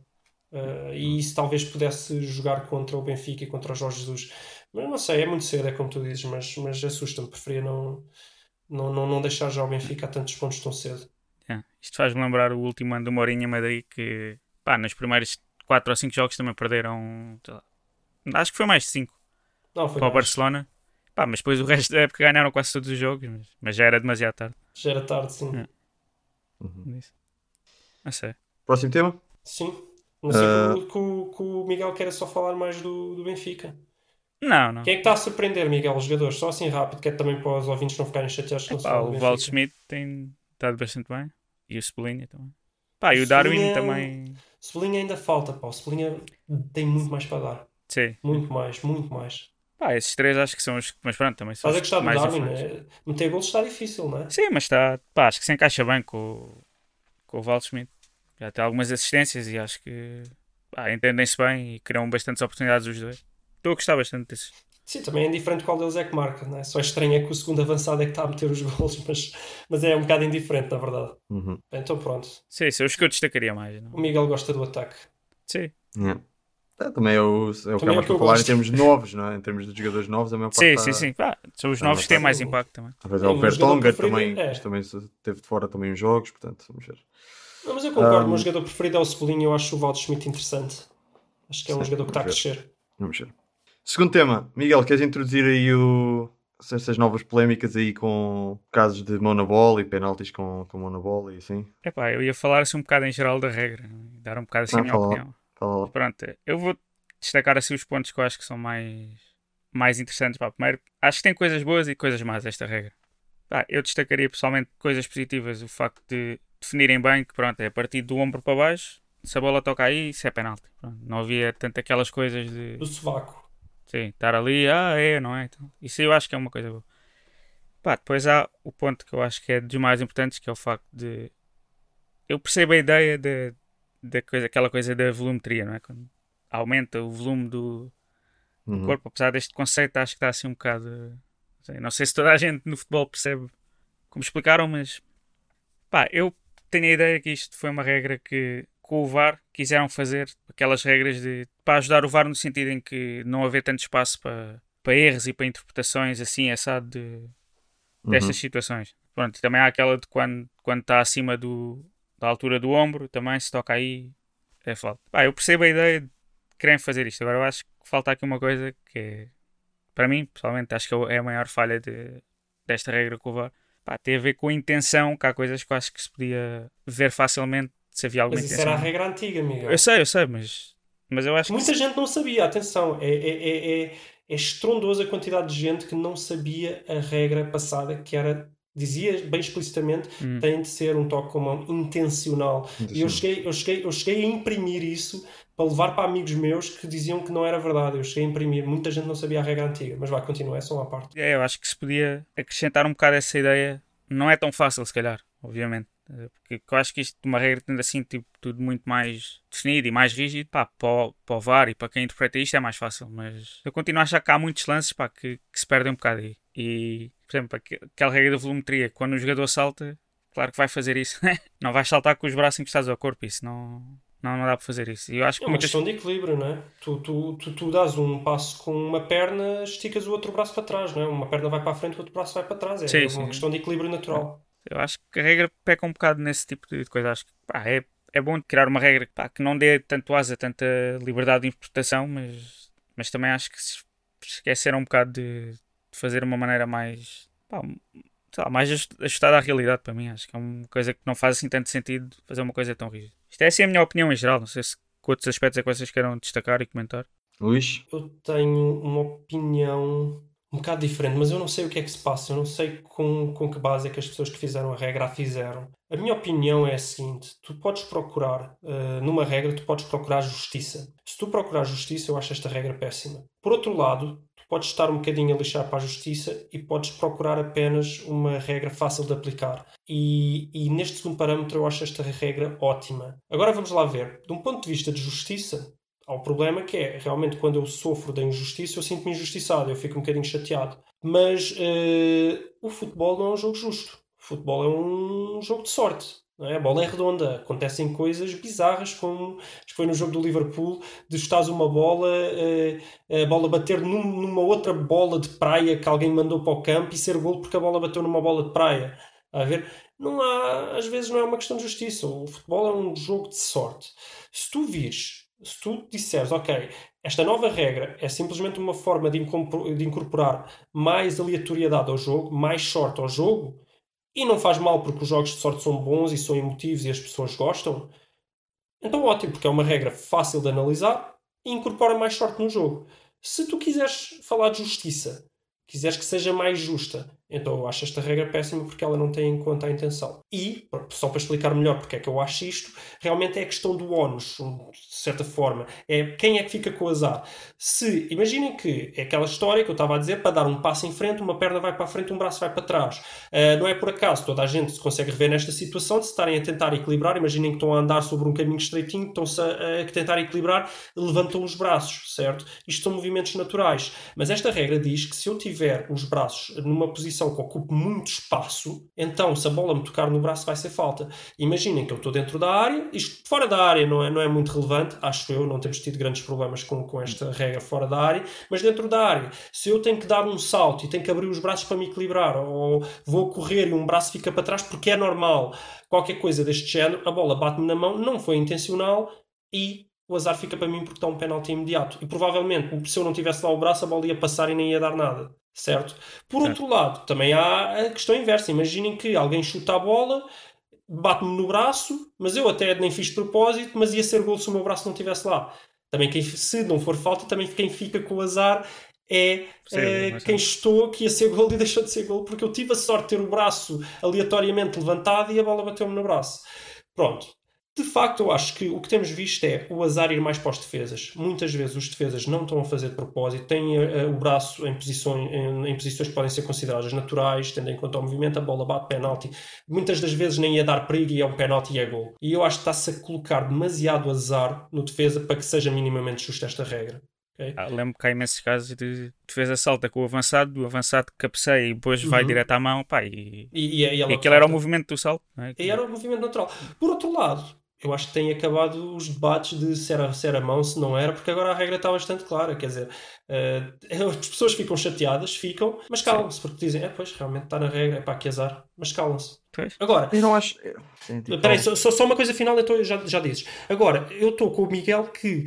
Uh, e isso talvez pudesse jogar contra o Benfica e contra o Jorge Jesus. Mas não sei, é muito cedo, é como tu dizes, mas, mas assusta-me. Preferia não, não, não, não deixar já o Benfica a tantos pontos tão cedo. É. Isto faz-me lembrar o último ano do Mourinho em Madrid que, pá, nos primeiros 4 ou 5 jogos também perderam. sei lá, acho que foi mais de 5 Não, foi para o. Barcelona. Pá, mas depois o resto da época ganharam quase todos os jogos, mas, mas já era demasiado tarde. Já era tarde, sim. É. Nisso. Não sei. Próximo tema? Sim. Não sei Ah. que, o- que o- Miguel quer só falar mais do, do Benfica. Não, não. Quem é que está a surpreender, Miguel, os jogadores? Só assim rápido, que é também para os ouvintes não ficarem chateados com o Pá, o. Walt Schmidt tem estado bastante bem. E o Cebolinha também. Pá, e o Darwin Cebolinha- também. Cebolinha ainda falta, pá. O tem muito mais para dar. Sim. Muito mais, muito mais. Pá, esses três acho que são os que. Mas pronto, também são a os gostar do mais Darwin? influentes. É, meter gols está difícil, não é? Sim, mas está. Pá, acho que se encaixa bem com, o- com o Walt Schmidt. Já tem algumas assistências e acho que. Pá, entendem-se bem e criam bastantes oportunidades os dois. Estou a gostar bastante desses. Sim, também é indiferente qual deles é que marca, não é? Só é estranho é que o segundo avançado é que está a meter os gols, mas, mas é um bocado indiferente, na verdade. Uhum. Então pronto. Sim, são os que eu destacaria mais. Não? O Miguel gosta do ataque. Sim, Yeah. É, também é o, é o que Também é que eu por falar em gosto. termos de novos, não é? Em termos de jogadores novos, a maior parte sim, está- sim, sim. Pá, são os Ah, novos que têm tá. mais impacto também. Talvez é Sim, o preferido também, é- também teve de fora também uns jogos, portanto, vamos ver. Não, mas eu concordo, Um, o meu jogador preferido é o Cebolinha, eu acho o Valdo Schmidt interessante. Acho que é um Sim, jogador que está a crescer. Vamos ver. Segundo tema, Miguel, queres introduzir aí o... essas novas polémicas aí com casos de mão na bola e penaltis com, com mão na bola e assim? Epá, eu ia falar assim um bocado em geral da regra, é? dar um bocado assim Ah, a minha fala opinião. Pronto, eu vou destacar assim os pontos que eu acho que são mais, mais interessantes. Pá, primeiro, acho que tem coisas boas e coisas más esta regra. Pá, eu destacaria pessoalmente coisas positivas, o facto de definirem bem que pronto, é a partir do ombro para baixo, se a bola toca aí, isso é penalti. Pronto, não havia tanto aquelas coisas de Do sovaco. Sim, estar ali, ah, é, não é? Então, isso eu acho que é uma coisa boa. Pá, depois há o ponto que eu acho que é dos mais importantes, que é o facto de. Eu percebo a ideia de, da coisa, aquela coisa da volumetria, não é? Quando aumenta o volume do Uhum. corpo, apesar deste conceito, acho que está assim um bocado. não sei, Não sei se toda a gente no futebol percebe como explicaram, mas pá, eu tenho a ideia que isto foi uma regra que com o VAR quiseram fazer aquelas regras de para ajudar o VAR no sentido em que não haver tanto espaço para, para erros e para interpretações assim, assado de, destas Uhum. situações. Pronto, e também há aquela de quando, quando está acima do, da altura do ombro, também se toca aí, é falta. Pá, eu percebo a ideia de querem fazer isto. Agora eu acho que falta aqui uma coisa que é, para mim, pessoalmente, acho que é a maior falha de, desta regra com o VAR. Pá, tem a ver com a intenção, que há coisas que eu acho que se podia ver facilmente se havia alguma Mas isso intenção. era a regra antiga, Miguel. Eu sei, eu sei, mas, mas eu acho Muita que. gente não sabia, atenção, é, é, é, é, é estrondosa a quantidade de gente que não sabia a regra passada, que era, dizia bem explicitamente, Hum. tem de ser um toque com mão intencional. E eu cheguei, eu, cheguei, eu cheguei a imprimir isso para levar para amigos meus que diziam que não era verdade. Eu cheguei a imprimir, muita gente não sabia a regra antiga, mas vai, continua, é só uma parte. É, eu acho que se podia acrescentar um bocado essa ideia. Não é tão fácil, se calhar, obviamente. Eh, Porque eu acho que isto, uma regra tendo assim, tipo, tudo muito mais definido e mais rígido, pá, para o, para o VAR e para quem interpreta isto é mais fácil. Mas eu continuo a achar que há muitos lances, pá, que, que se perdem um bocado aí. E, por exemplo, aque- aquela regra da volumetria, quando o jogador salta, claro que vai fazer isso. não vai saltar com os braços encostados ao corpo, isso não, não, não dá para fazer isso. Eu acho que É uma muitas questão de equilíbrio, não é? Tu, tu, tu, tu dás um passo com uma perna, esticas o outro braço para trás, não é? Uma perna vai para a frente, o outro braço vai para trás. É Sim, uma sim. questão de equilíbrio natural. Eu acho que a regra peca um bocado nesse tipo de coisa. Acho que pá, é, é bom criar uma regra pá, que não dê tanto asa, tanta liberdade de interpretação, mas, mas também acho que se esqueceram um bocado de, de fazer uma maneira mais, pá, sei lá, mais ajust- ajustada à realidade para mim. Acho que é uma coisa que não faz assim tanto sentido fazer uma coisa tão rígida. Isto é assim a minha opinião em geral. Não sei se outros aspectos é que vocês queiram destacar e comentar. Luís? Eu tenho uma opinião um bocado diferente, mas eu não sei o que é que se passa, eu não sei com, com que base é que as pessoas que fizeram a regra a fizeram. A minha opinião é a seguinte: tu podes procurar, eh, numa regra, tu podes procurar justiça. Se tu procurar justiça, eu acho esta regra péssima. Por outro lado, podes estar um bocadinho a lixar para a justiça e podes procurar apenas uma regra fácil de aplicar. E, e neste segundo parâmetro, eu acho esta regra ótima. Agora vamos lá ver. De um ponto de vista de justiça, Há o problema que é, realmente, quando eu sofro da injustiça, eu sinto-me injustiçado, eu fico um bocadinho chateado. Mas eh, o futebol não é um jogo justo. O futebol é um jogo de sorte. Não é? A bola é redonda. Acontecem coisas bizarras, como foi no jogo do Liverpool, de estás uma bola, eh, a bola bater num- numa outra bola de praia que alguém mandou para o campo e ser golo porque a bola bateu numa bola de praia. A ver? Não há, às vezes não é uma questão de justiça. O futebol é um jogo de sorte. Se tu vires se tu disseres, ok, esta nova regra é simplesmente uma forma de incorporar mais aleatoriedade ao jogo, mais sorte ao jogo, e não faz mal porque os jogos de sorte são bons e são emotivos e as pessoas gostam, então ótimo, porque é uma regra fácil de analisar e incorpora mais sorte no jogo. Se tu quiseres falar de justiça, quiseres que seja mais justa, então eu acho esta regra péssima porque ela não tem em conta a intenção. E, só para explicar melhor porque é que eu acho isto, realmente é a questão do ónus, de certa forma. É quem é que fica com o azar. Se, imaginem que é aquela história que eu estava a dizer, para dar um passo em frente, uma perna vai para a frente, um braço vai para trás. Ah, não é por acaso, toda a gente se consegue rever nesta situação de se estarem a tentar equilibrar. Imaginem que estão a andar sobre um caminho estreitinho, estão-se a, a tentar equilibrar, levantam os braços, certo? Isto são movimentos naturais. Mas esta regra diz que se eu tiver os braços numa posição que ocupe muito espaço, então se a bola me tocar no braço vai ser falta. Imaginem que eu estou dentro da área, isto fora da área não é, não é muito relevante, acho eu, não temos tido grandes problemas com, com esta regra fora da área, mas dentro da área, se eu tenho que dar um salto e tenho que abrir os braços para me equilibrar, ou vou correr e um braço fica para trás porque é normal, qualquer coisa deste género, a bola bate-me na mão, não foi intencional e o azar fica para mim porque está um penalti imediato. E provavelmente, se eu não tivesse lá o braço, a bola ia passar e nem ia dar nada. Certo? Por Certo. outro lado, também há a questão inversa. Imaginem que alguém chuta a bola, bate-me no braço, mas eu até nem fiz de propósito, mas ia ser gol se o meu braço não estivesse lá. Também quem, se não for falta, também quem fica com o azar é, Sim, é quem chutou que ia ser gol e deixou de ser gol, porque eu tive a sorte de ter o braço aleatoriamente levantado e a bola bateu-me no braço. Pronto. De facto, eu acho que o que temos visto é o azar ir mais para os defesas. Muitas vezes os defesas não estão a fazer de propósito, têm eh, o braço em posições, em, em posições que podem ser consideradas naturais, tendo em conta o movimento, a bola bate penalti. Muitas das vezes nem ia dar perigo e é um penalti e é gol. E eu acho que está-se a colocar demasiado azar no defesa para que seja minimamente justa esta regra. ok? Ah, lembro que há imensos casos de defesa salta com o avançado, o avançado cabeceia e depois vai Uhum. direto à mão, pá, e, E, e, e ela e aquele era o movimento do salto. é? E era o movimento natural. Por outro lado, eu acho que tem acabado os debates de se era, se era mão, se não era, porque agora a regra está bastante clara. Quer dizer, eh, as pessoas ficam chateadas, ficam, mas calam-se, porque dizem, é pois, realmente está na regra, é pá, que azar, mas calam-se. Agora, Eu não acho. Sim, tipo, Espera aí, só, só só uma coisa final, então já, já dizes. Agora, eu estou com o Miguel que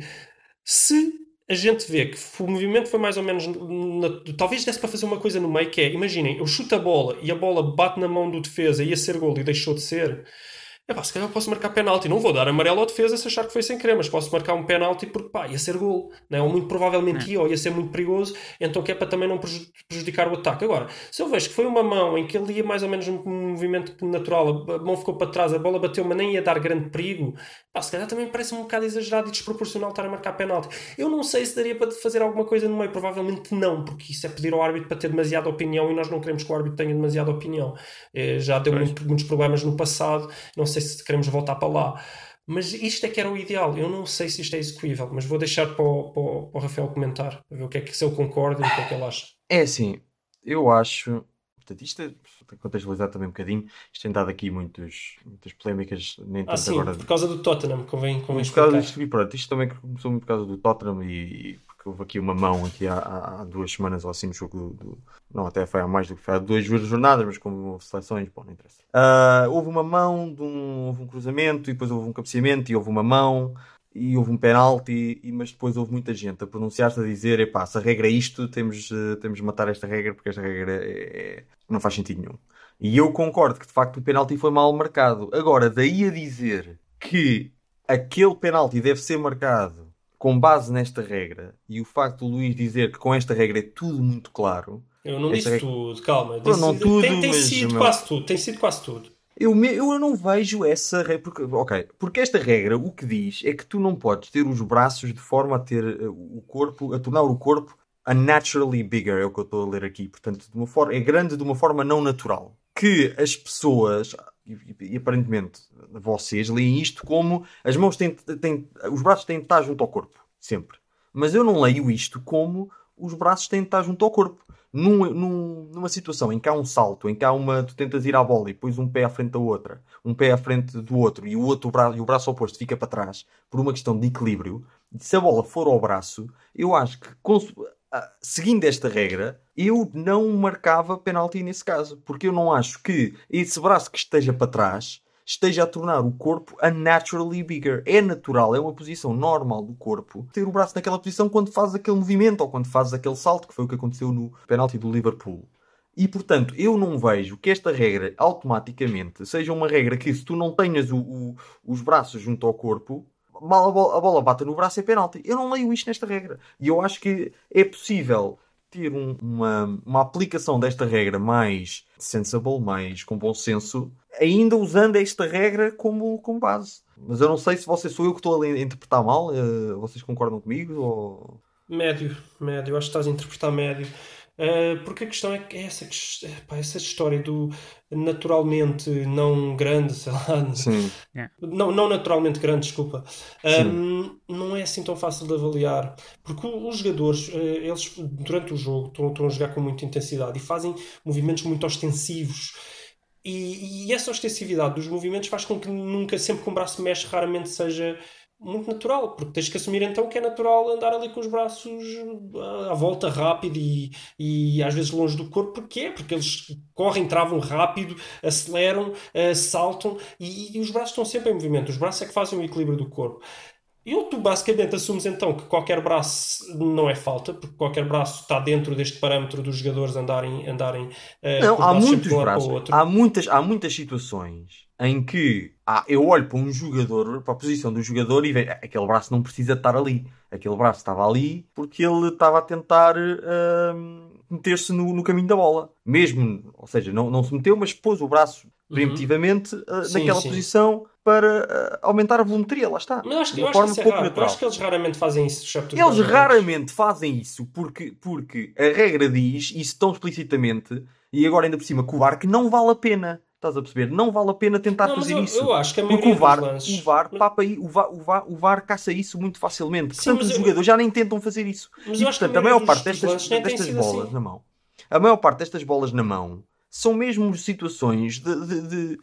se a gente vê que o movimento foi mais ou menos. na- talvez desse para fazer uma coisa no meio que é: imaginem, eu chuto a bola e a bola bate na mão do defesa, ia ser gol e deixou de ser. É pá, se calhar posso marcar penalti. Não vou dar amarelo ao defesa se achar que foi sem querer, mas posso marcar um penalti porque pá, ia ser gol. Né? Ou muito provavelmente ia, ou ia ser muito perigoso, então que é para também não preju- prejudicar o ataque. Agora, se eu vejo que foi uma mão em que ele ia mais ou menos num movimento natural, a mão ficou para trás, a bola bateu, mas nem ia dar grande perigo, pá, se calhar também parece um bocado exagerado e desproporcional estar a marcar penalti. Eu não sei se daria para fazer alguma coisa no meio, provavelmente não, porque isso é pedir ao árbitro para ter demasiada opinião e nós não queremos que o árbitro tenha demasiada opinião. Eh, Já deu muito- muitos problemas no passado, não sei se queremos voltar para lá. Mas isto é que era o ideal. Eu não sei se isto é execuível, mas vou deixar para o, para o- para o Rafael comentar, para ver o que é que se ele concorda e o que é que ele acha. É assim, eu acho. Portanto, isto é, tem contextualizar também um bocadinho. Isto tem dado aqui muitos, muitas polémicas, nem Ah, tanto sim, agora. por causa do Tottenham, convém, convém Por causa explicar. disto, e pronto, isto também começou muito por causa do Tottenham e, e houve aqui uma mão aqui há, há- duas semanas ou assim no jogo do, do- Não, até foi há mais do que foi há duas jornadas, mas como houve seleções, bom, não interessa. Ah, houve uma mão, de um, houve um cruzamento e depois houve um cabeceamento e houve uma mão e houve um penalti, e, mas depois houve muita gente a pronunciar-se a dizer: epá, se a regra é isto, temos, eh, temos de matar esta regra porque esta regra é- é- não faz sentido nenhum. E eu concordo que de facto o penalti foi mal marcado. Agora, daí a dizer que aquele penalti deve ser marcado com base nesta regra e o facto do Luís dizer que com esta regra é tudo muito claro, Eu não disse regra- tudo, calma. Disse- não tudo, tem, tem mas, sido meu- quase tudo, tem sido quase tudo. eu, me- eu não vejo essa regra. Porque, ok, porque esta regra o que diz é que tu não podes ter os braços de forma a ter eh, o corpo, a tornar o corpo unnaturally bigger, é o que eu estou a ler aqui. Portanto, de uma forma, é grande de uma forma não natural. Que as pessoas, e, e- aparentemente vocês, leem isto como as mãos têm, têm, os braços têm de estar junto ao corpo, sempre. Mas eu não leio isto como os braços têm de estar junto ao corpo. Num- num- numa situação em que há um salto, em que há uma. Tu tentas ir à bola e pões um pé à frente da outra, um pé à frente do outro e o outro braço, e o braço oposto fica para trás por uma questão de equilíbrio. Se a bola for ao braço, eu acho que seguindo esta regra, eu não marcava penalti nesse caso, porque eu não acho que esse braço que esteja para trás esteja a tornar o corpo unnaturally bigger. É natural, é uma posição normal do corpo ter o braço naquela posição quando faz aquele movimento ou quando faz aquele salto, que foi o que aconteceu no penalti do Liverpool. E portanto, eu não vejo que esta regra automaticamente seja uma regra que se tu não tenhas o- o- os braços junto ao corpo, mal a bola, a bola bata no braço é penalti. Eu não leio isto nesta regra. E eu acho que é possível ter um- uma, uma aplicação desta regra mais sensible, mais com bom senso, ainda usando esta regra como, como base. Mas eu não sei se você sou eu que estou a interpretar mal. eh, vocês concordam comigo? Ou... Médio, médio, acho que estás a interpretar médio. Uh, porque a questão é que é essa, epá, essa história do naturalmente não grande, sei lá, Sim. não, não naturalmente grande, desculpa, um, não é assim tão fácil de avaliar. Porque o- os jogadores, uh, eles durante o jogo estão, estão a jogar com muita intensidade e fazem movimentos muito ostensivos. E, e essa ostensividade dos movimentos faz com que nunca, sempre que um braço mexe, raramente seja muito natural, porque tens que assumir então que é natural andar ali com os braços ah, à volta rápido e, e às vezes longe do corpo, porque é, porque eles correm, travam rápido, aceleram, ah, saltam e, e os braços estão sempre em movimento, os braços é que fazem o equilíbrio do corpo. E tu basicamente assumes então que qualquer braço não é falta, porque qualquer braço está dentro deste parâmetro dos jogadores andarem, andarem ah, Não, há muitos braços. Há muitas, há muitas situações em que ah, eu olho para um jogador, para a posição do jogador e vejo "Ah, aquele braço não precisa estar ali. Aquele braço estava ali porque ele estava a tentar hum, meter-se no, no caminho da bola. Mesmo, ou seja, não, não se meteu, mas pôs o braço preemptivamente ah, Uhum. Sim, naquela sim. posição para ah, aumentar a volumetria. Lá está. Mas eu acho, de eu uma acho que forma é pouco. Eu natural. acho que eles raramente fazem isso, Eles raramente fazem isso porque, porque a regra diz isso tão explicitamente e agora ainda por cima com o VAR que não vale a pena. Estás a perceber? Não vale a pena tentar Não, fazer eu- isso. eu acho que a porque o VAR, lances- o VAR, mas- papa o VAR, o VAR, o VAR caça isso muito facilmente. Sim, Portanto, os eu- jogadores já nem tentam fazer isso. Mas e eu acho que a portanto, a maioria maior parte destas, destas bolas assim. na mão, a maior parte destas bolas na mão são mesmo situações de. de- de-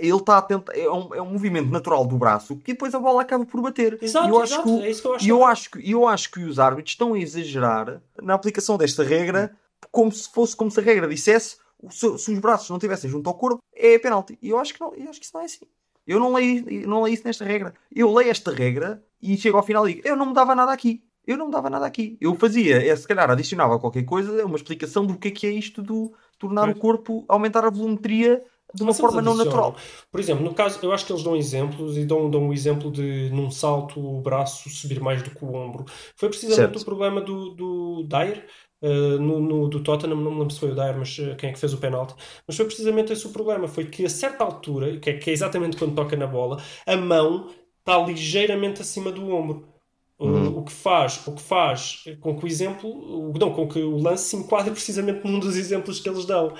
ele está a tentar. É um, é um movimento natural do braço que depois a bola acaba por bater. Exato, eu acho exato, que o- é isso que eu acho e eu também. acho que, eu acho que os árbitros estão a exagerar na aplicação desta regra como se fosse como se a regra dissesse se, se os braços não estivessem junto ao corpo é penalti. E eu acho que não, eu acho que isso não é assim. Eu não leio, não leio isso nesta regra. Eu leio esta regra e chego ao final e digo, eu não me dava nada aqui. Eu não me dava nada aqui. Eu fazia, é, se calhar adicionava qualquer coisa, uma explicação do que é que é isto do tornar o corpo, aumentar a volumetria de uma Mas forma não natural. Por exemplo, no caso, eu acho que eles dão exemplos e dão, dão o exemplo de num salto o braço subir mais do que o ombro. Foi precisamente Certo. o problema do, do Dyer. Uh, no, no- do Tottenham, não me lembro se foi o Dyer, mas uh, quem é que fez o penalti. Mas foi precisamente esse o problema. Foi que a certa altura, que é, que é exatamente quando toca na bola, a mão está ligeiramente acima do ombro. Uh, Uhum. O que faz, o que faz com que o exemplo, não, com que o lance se enquadre precisamente num dos exemplos que eles dão.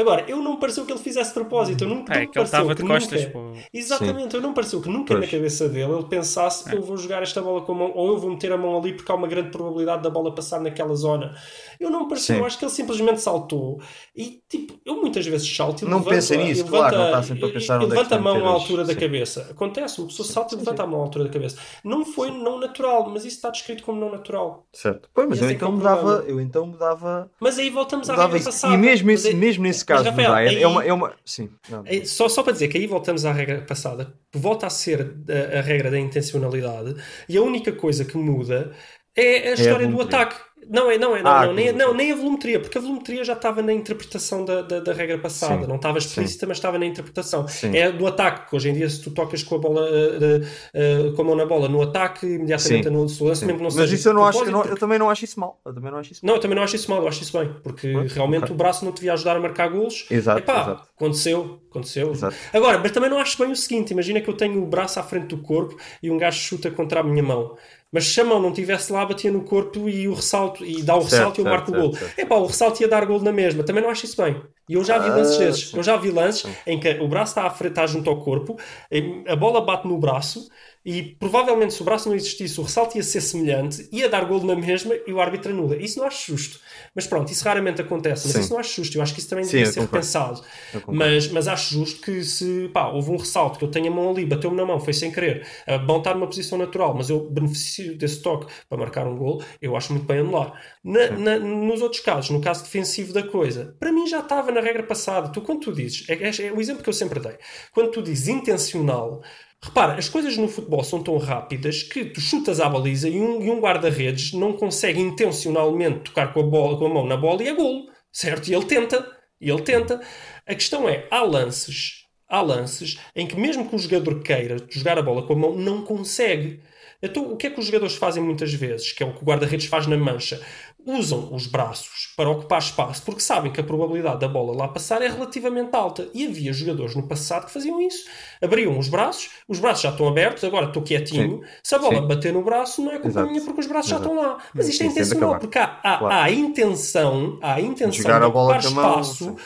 Agora, eu não me pareceu que ele fizesse de propósito, eu nunca, É, que ele pareceu estava de que costas. nunca- pô. Exatamente, eu não me pareceu que nunca na Pois. cabeça dele ele pensasse eu vou jogar esta bola com a mão ou eu vou meter a mão ali porque há uma grande probabilidade da bola passar naquela zona. Eu não me pareceu, Sim. eu acho que ele simplesmente saltou e tipo, eu muitas vezes salto e Não levanto, pensa nisso, e claro, não está sempre a pensar onde é que levanta a está a mão à altura da sim. cabeça. Acontece, uma pessoa salta e sim, levanta a mão à altura da cabeça. Não foi não natural, mas isso está descrito como não natural. Certo. Pois, mas eu é é então o mudava, eu então mudava, Mas aí voltamos à regra passada. E mesmo, esse, mesmo nesse mas, caso Rafael, do Dyer, aí- é uma, é uma. Sim. não, É, Só, só para dizer que aí voltamos à regra passada, volta a ser a, a regra da intencionalidade e a única coisa que muda é a história do volumetria. ataque. Não é, não é, não, Ah, não, nem, não, nem a volumetria, porque a volumetria já estava na interpretação da, da, da regra passada, Sim, não estava explícita, mas estava na interpretação. Sim. É do ataque, que hoje em dia, se tu tocas com a bola eh, eh, com a mão na bola no ataque, imediatamente Sim, anula o lance, Sim. mesmo que não Mas seja isso eu não acho, eu, não- eu também não acho isso mal. Eu também não acho isso mal. não, eu também não acho isso mal, eu acho isso bem, porque realmente ok. o braço não te devia ajudar a marcar golos. Exato, Epá, exato. aconteceu, aconteceu. Exato. Agora, mas também não acho bem o seguinte: imagina que eu tenho o braço à frente do corpo e um gajo chuta contra a minha mão. Mas se a mão não estivesse lá, batia no corpo e o ressalto, e dá o Certo, ressalto e eu certo, marco o certo, gol. certo. Epá, o ressalto ia dar gol na mesma. Também não acho isso bem. E eu já vi lances Ah, desses. sim. Eu já vi lances em que o braço está, à frente, está junto ao corpo, a bola bate no braço e provavelmente se o braço não existisse, o ressalto ia ser semelhante, ia dar gol na mesma e o árbitro anula. Isso não acho justo. Mas pronto, isso raramente acontece. Mas Sim. isso não acho justo. Eu acho que isso também Sim, devia eu ser concordo. repensado. Mas, mas acho justo que se pá, houve um ressalto, que eu tenho a mão ali, bateu-me na mão, foi sem querer, a mão está numa posição natural, mas eu beneficio desse toque para marcar um gol, eu acho muito bem anular. Na- na- nos outros casos, no caso defensivo da coisa, para mim já estava na regra passada. Tu, quando tu dizes, é, é- é o exemplo que eu sempre dei, quando tu dizes intencional. Repara, as coisas no futebol são tão rápidas que tu chutas à baliza e um, um guarda-redes não consegue intencionalmente tocar com a, bola, com a mão na bola e é golo, certo? E ele tenta, e ele tenta. A questão é, há lances, há lances em que mesmo que o jogador queira jogar a bola com a mão, não consegue. Então, o que é que os jogadores fazem muitas vezes, que é o que o guarda-redes faz na mancha? Usam os braços para ocupar espaço, porque sabem que a probabilidade da bola lá passar é relativamente alta. E havia jogadores no passado que faziam isso. Abriam os braços, os braços já estão abertos, agora estou quietinho. Se a bola Sim. bater no braço, não é culpa minha porque os braços Exato. já estão lá. Mas isto é Sim, intencional, porque há, há, Claro. há a intenção, há a intenção Jogar de ocupar mão, espaço. sim.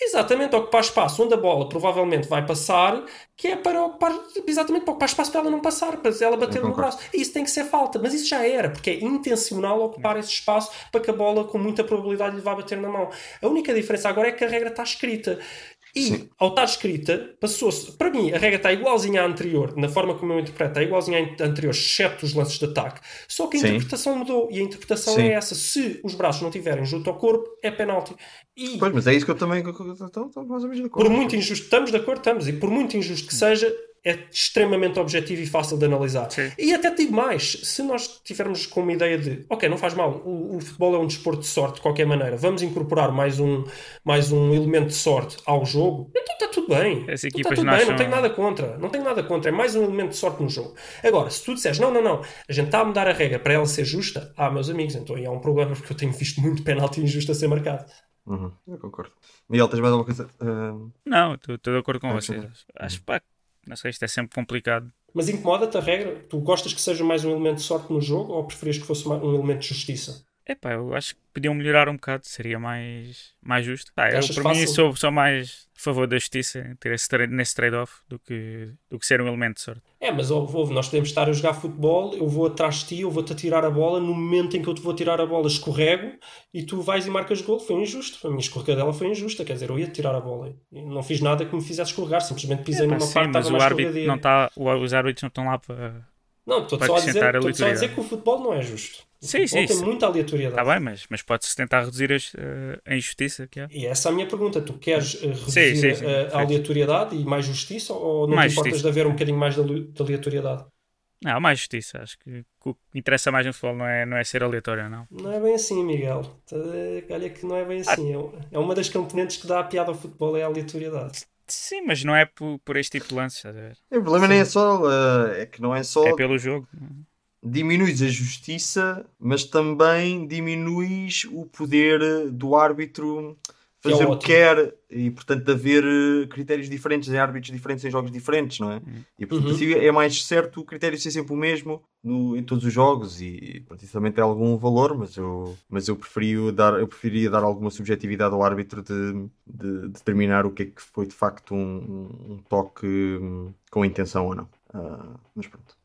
Exatamente, ocupar espaço onde a bola provavelmente vai passar, que é para ocupar, exatamente para ocupar espaço para ela não passar, para ela bater no braço. Isso tem que ser falta, mas isso já era, porque é intencional ocupar esse espaço para que a bola com muita probabilidade lhe vá bater na mão. A única diferença agora é que a regra está escrita. E Sim. ao estar escrita, passou-se. Para mim, a regra está igualzinha à anterior, na forma como eu interpreto, está igualzinha à anterior, exceto os lances de ataque. Só que a Sim. interpretação mudou. E a interpretação Sim. é essa: se os braços não estiverem junto ao corpo, é penalti. E Pois, mas é isso que eu também. então, mais ou menos de acordo. por muito injusto, estamos de acordo, estamos, e por muito injusto que seja, é extremamente objetivo e fácil de analisar. Sim. E até te digo mais, se nós tivermos com uma ideia de, ok, não faz mal, o, o futebol é um desporto de sorte de qualquer maneira, vamos incorporar mais um, mais um elemento de sorte ao jogo, então está tudo bem. As Então está tudo bem, não tenho nada contra, não tenho nada contra, é mais um elemento de sorte no jogo. Agora, se tu disseres, não, não, não, a gente está a mudar a regra para ela ser justa, ah, meus amigos, então aí há um problema, porque eu tenho visto muito penalti injusto a ser marcado. Uhum, eu concordo. Miguel, tens mais alguma coisa? Ah, Não, estou de acordo com Ah, vocês. Acho- Acho pá, não sei, isto é sempre complicado. Mas incomoda-te a regra? Tu gostas que seja mais um elemento de sorte no jogo ou preferias que fosse um elemento de justiça? Epá, eu acho que podiam melhorar um bocado, seria mais, mais justo. Pá, eu, para mim, fácil? sou, sou mais a favor da justiça, ter esse tra- nesse trade-off, do que, do que ser um elemento de sorte. É, mas ouve, nós podemos estar a jogar futebol, eu vou atrás de ti, eu vou-te atirar a bola, no momento em que eu te vou tirar a bola escorrego e tu vais e marcas gol. Foi injusto. A minha escorregadela foi injusta, quer dizer, eu ia tirar a bola. E não fiz nada que me fizesse escorregar, simplesmente pisei Epá, numa sim, parte mas o árbitro não tá, o- os árbitros não estão lá para. Não, estou só, a dizer, só a dizer que o futebol não é justo. Sim, futebol sim, tem sim. muita aleatoriedade. Está bem, mas, mas pode-se tentar reduzir as, eh, a injustiça que há. E essa é a minha pergunta. Tu queres eh, reduzir sim, sim. a, a aleatoriedade e mais justiça ou não Mais te importas justiça. de haver um bocadinho mais de ale- de aleatoriedade? Não, mais justiça. Acho que o que interessa mais no futebol não é, não é ser aleatório, não. Não é bem assim, Miguel. Olha que não é bem assim. É- É uma das componentes que dá a piada ao futebol, é a aleatoriedade. Sim, mas não é por, por este tipo de lances, estás a ver? O problema nem é só. eh, é que não é só. É pelo jogo. Diminuis a justiça, mas também diminuis o poder do árbitro Que é fazer o que quer e, portanto, de haver eh, critérios diferentes em árbitros diferentes em jogos diferentes, não é? E, portanto, Uhum. assim é mais certo o critério ser sempre o mesmo no- em todos os jogos e, pronto, isso também tem algum valor, mas eu, mas eu, preferia dar, eu preferia dar alguma subjetividade ao árbitro de, de determinar o que é que foi de facto um, um toque hum, com intenção ou não. Ah, mas pronto.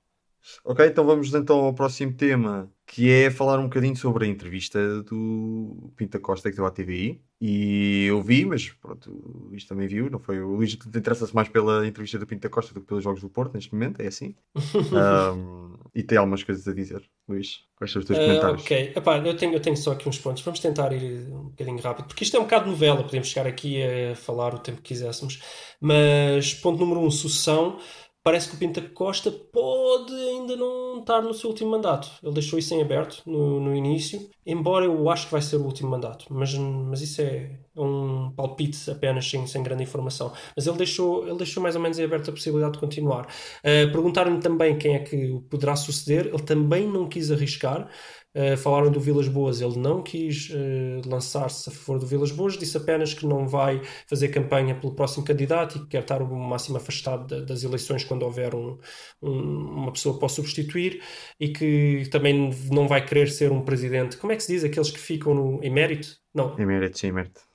Ok, então vamos então ao próximo tema, que é falar um bocadinho sobre a entrevista do Pinta Costa que deu à TVI. E eu vi, mas pronto, o Luís também viu, não foi? O Luís interessa-se mais pela entrevista do Pinta Costa do que pelos Jogos do Porto neste momento, é assim. Ahm, e tem algumas coisas a dizer, Luís. Quais são os teus Ah, comentários? ok, Epá, eu, tenho, eu tenho só aqui uns pontos. Vamos tentar ir um bocadinho rápido, porque isto é um bocado de novela. Podemos chegar aqui a falar o tempo que quiséssemos. Mas, ponto número um: sucessão. Parece que o Pinta Costa pode ainda não estar no seu último mandato. Ele deixou isso em aberto no, no início, embora eu acho que vai ser o último mandato. Mas, mas isso é um palpite apenas sem, sem grande informação. Mas ele deixou, ele deixou mais ou menos em aberto a possibilidade de continuar. Uh, Perguntaram-me também quem é que poderá suceder. Ele também não quis arriscar. Uh, falaram do Vilas Boas, ele não quis uh, lançar-se a favor do Vilas Boas, disse apenas que não vai fazer campanha pelo próximo candidato e que quer estar o máximo afastado da, das eleições quando houver um, um, uma pessoa para o substituir e que também não vai querer ser um presidente. Como é que se diz? Aqueles que ficam no emérito? Não. Emérito, sim, emérito.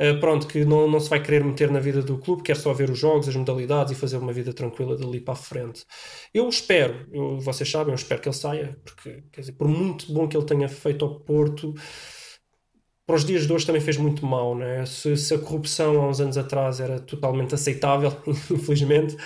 Uh, pronto, que não, não se vai querer meter na vida do clube, quer só ver os jogos, as modalidades e fazer uma vida tranquila dali para a frente. Eu espero, eu, vocês sabem, eu espero que ele saia, porque, quer dizer, por muito bom que ele tenha feito ao Porto, para os dias de hoje também fez muito mal, né? Se, se a corrupção há uns anos atrás era totalmente aceitável, infelizmente,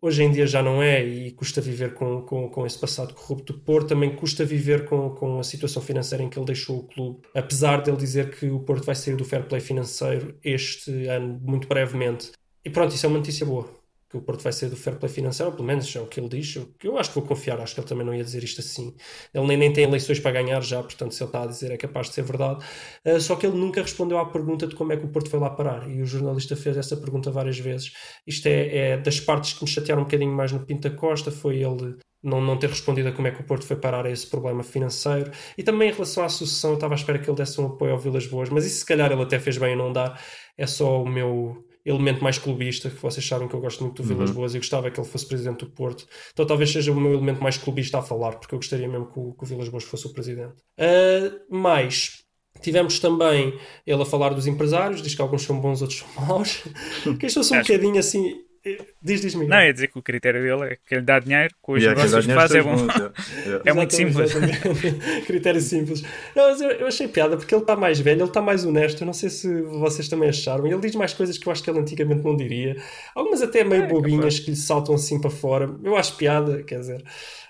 hoje em dia já não é e custa viver com, com, com esse passado corrupto do Porto, também custa viver com, com a situação financeira em que ele deixou o clube, apesar dele dizer que o Porto vai sair do fair play financeiro este ano, muito brevemente. E pronto, isso é uma notícia boa, que o Porto vai sair do fair play financeiro, pelo menos é o que ele diz, eu, eu acho que vou confiar, acho que ele também não ia dizer isto assim. Ele nem, nem tem eleições para ganhar já, portanto se ele está a dizer é capaz de ser verdade. Uh, só que ele nunca respondeu à pergunta de como é que o Porto foi lá parar, e o jornalista fez essa pergunta várias vezes. Isto é, é das partes que me chatearam um bocadinho mais no Pinta Costa, foi ele não, não ter respondido a como é que o Porto foi parar a esse problema financeiro. E também em relação à sucessão, eu estava à espera que ele desse um apoio ao Vilas Boas, mas isso se calhar ele até fez bem em não dar, é só o meu elemento mais clubista, que vocês sabem que eu gosto muito do Vilas Uhum. Boas e gostava que ele fosse presidente do Porto. Então talvez seja o meu elemento mais clubista a falar, porque eu gostaria mesmo que o, que o Vilas Boas fosse o presidente. Uh, mais, tivemos também ele a falar dos empresários, diz que alguns são bons, outros são maus. Queixou-se um Acho- bocadinho assim. Diz, diz Miguel. Não, ia dizer que o critério dele é que ele dá dinheiro, com os Yeah, que negócios que faz é bom. yeah. É muito simples. Critério simples. Não, mas eu, eu achei piada porque ele está mais velho, ele está mais honesto. Eu não sei se vocês também acharam. Ele diz mais coisas que eu acho que ele antigamente não diria. Algumas até meio É, bobinhas que lhe saltam assim para fora. Eu acho piada, quer dizer.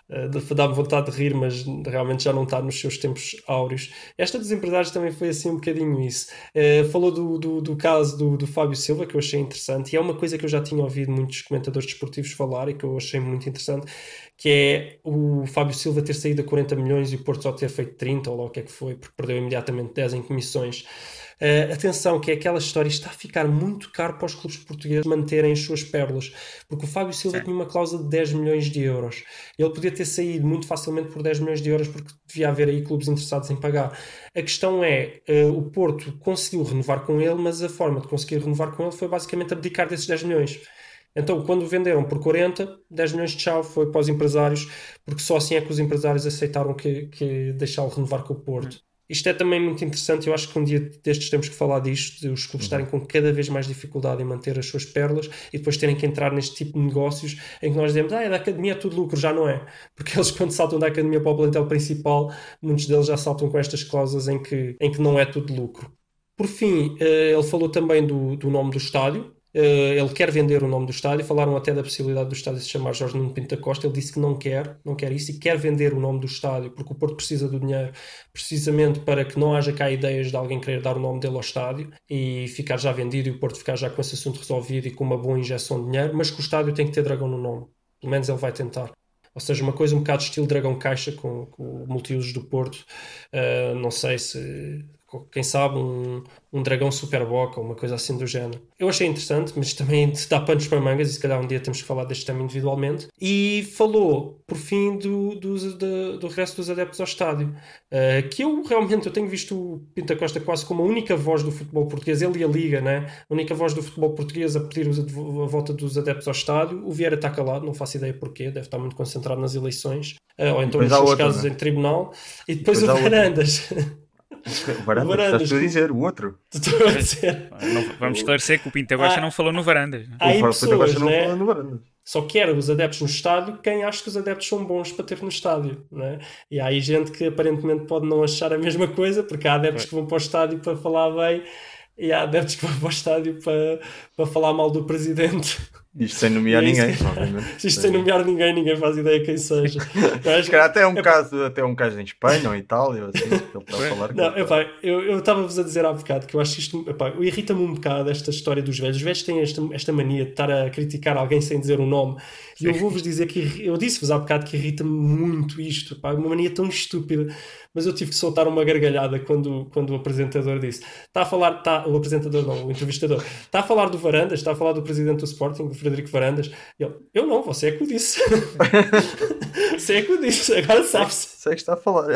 De- Dá-me vontade de rir, mas realmente já não está nos seus tempos áureos. Esta dos empresários também foi assim um bocadinho isso. Eh, falou do, do, do caso do, do Fábio Silva, que eu achei interessante, e é uma coisa que eu já tinha ouvido muitos comentadores desportivos falar e que eu achei muito interessante, que é o Fábio Silva ter saído a 40 milhões e o Porto só ter feito 30, ou lá o que é que foi, porque perdeu imediatamente 10 em comissões. Uh, atenção, que é aquela história, está a ficar muito caro para os clubes portugueses manterem as suas pérolas, porque o Fábio Silva Sim. tinha uma cláusula de 10 milhões de euros. Ele podia ter saído muito facilmente por 10 milhões de euros, porque devia haver aí clubes interessados em pagar. A questão é, uh, o Porto conseguiu renovar com ele, mas a forma de conseguir renovar com ele foi basicamente abdicar desses 10 milhões. Então, quando venderam por 40, 10 milhões de tchau foi para os empresários, porque só assim é que os empresários aceitaram que, que deixá-lo renovar com o Porto. Isto é também muito interessante, eu acho que um dia destes temos que falar disto, de os clubes estarem com cada vez mais dificuldade em manter as suas pérolas e depois terem que entrar neste tipo de negócios em que nós dizemos, ah, é da academia é tudo lucro, já não é. Porque eles quando saltam da academia para o plantel principal, muitos deles já saltam com estas cláusulas em que, em que não é tudo lucro. Por fim, eh, ele falou também do, do nome do estádio, ele quer vender o nome do estádio, falaram até da possibilidade do estádio se chamar Jorge Nuno Pinto da Costa, ele disse que não quer, não quer isso e quer vender o nome do estádio, porque o Porto precisa do dinheiro precisamente para que não haja cá ideias de alguém querer dar o nome dele ao estádio e ficar já vendido e o Porto ficar já com esse assunto resolvido e com uma boa injeção de dinheiro, mas que o estádio tem que ter dragão no nome, pelo menos ele vai tentar. Ou seja, uma coisa um bocado estilo dragão caixa com, com multiusos do Porto, uh, não sei se quem sabe um, um dragão Superboc ou uma coisa assim do género. Eu achei interessante, mas também dá panos para mangas e se calhar um dia temos que falar deste tema individualmente. E falou, por fim, do, do, do, do regresso dos adeptos ao estádio. Uh, que eu realmente eu tenho visto o Pinta Costa quase como a única voz do futebol português, ele e a Liga, né? a única voz do futebol português a pedir a volta dos adeptos ao estádio. O Vieira está calado, não faço ideia porquê, deve estar muito concentrado nas eleições, uh, ou então nos seus outra, casos né? em tribunal. E depois, Depois o Varandas. O Varandas, Varandas, estás a dizer, o outro. Estou a dizer. Não- vamos esclarecer que o Pinta Costa Ah. não falou no Varandas. né? Há aí pessoas, não né? fala no Varandas. Só quer os adeptos no estádio quem acha que os adeptos são bons para ter no estádio. Né? E há aí gente que aparentemente pode não achar a mesma coisa, porque há adeptos que vão para o estádio para falar bem e há adeptos que vão para o estádio para, para falar mal do presidente. Isto sem nomear é ninguém, que- obviamente. Isto sem nomear ninguém, ninguém faz ideia quem seja. Se calhar até é um Epá. caso, até um caso em Espanha ou em Itália, assim, que ele está a falar. Não, epá, eu estava-vos a dizer há bocado que eu acho que isto epá, irrita-me um bocado esta história dos velhos. Os velhos têm esta, esta mania de estar a criticar alguém sem dizer o nome. E eu vou-vos dizer que eu disse-vos há bocado que irrita-me muito isto. Epá, uma mania tão estúpida. Mas eu tive que soltar uma gargalhada quando, quando o apresentador disse: Está a falar, tá, o apresentador não, o entrevistador, está a falar do Varandas, está a falar do presidente do Sporting, do Frederico Varandas. E ele, eu não, você é que o disse. você é que o disse, agora sabe-se. Sei que está a falar.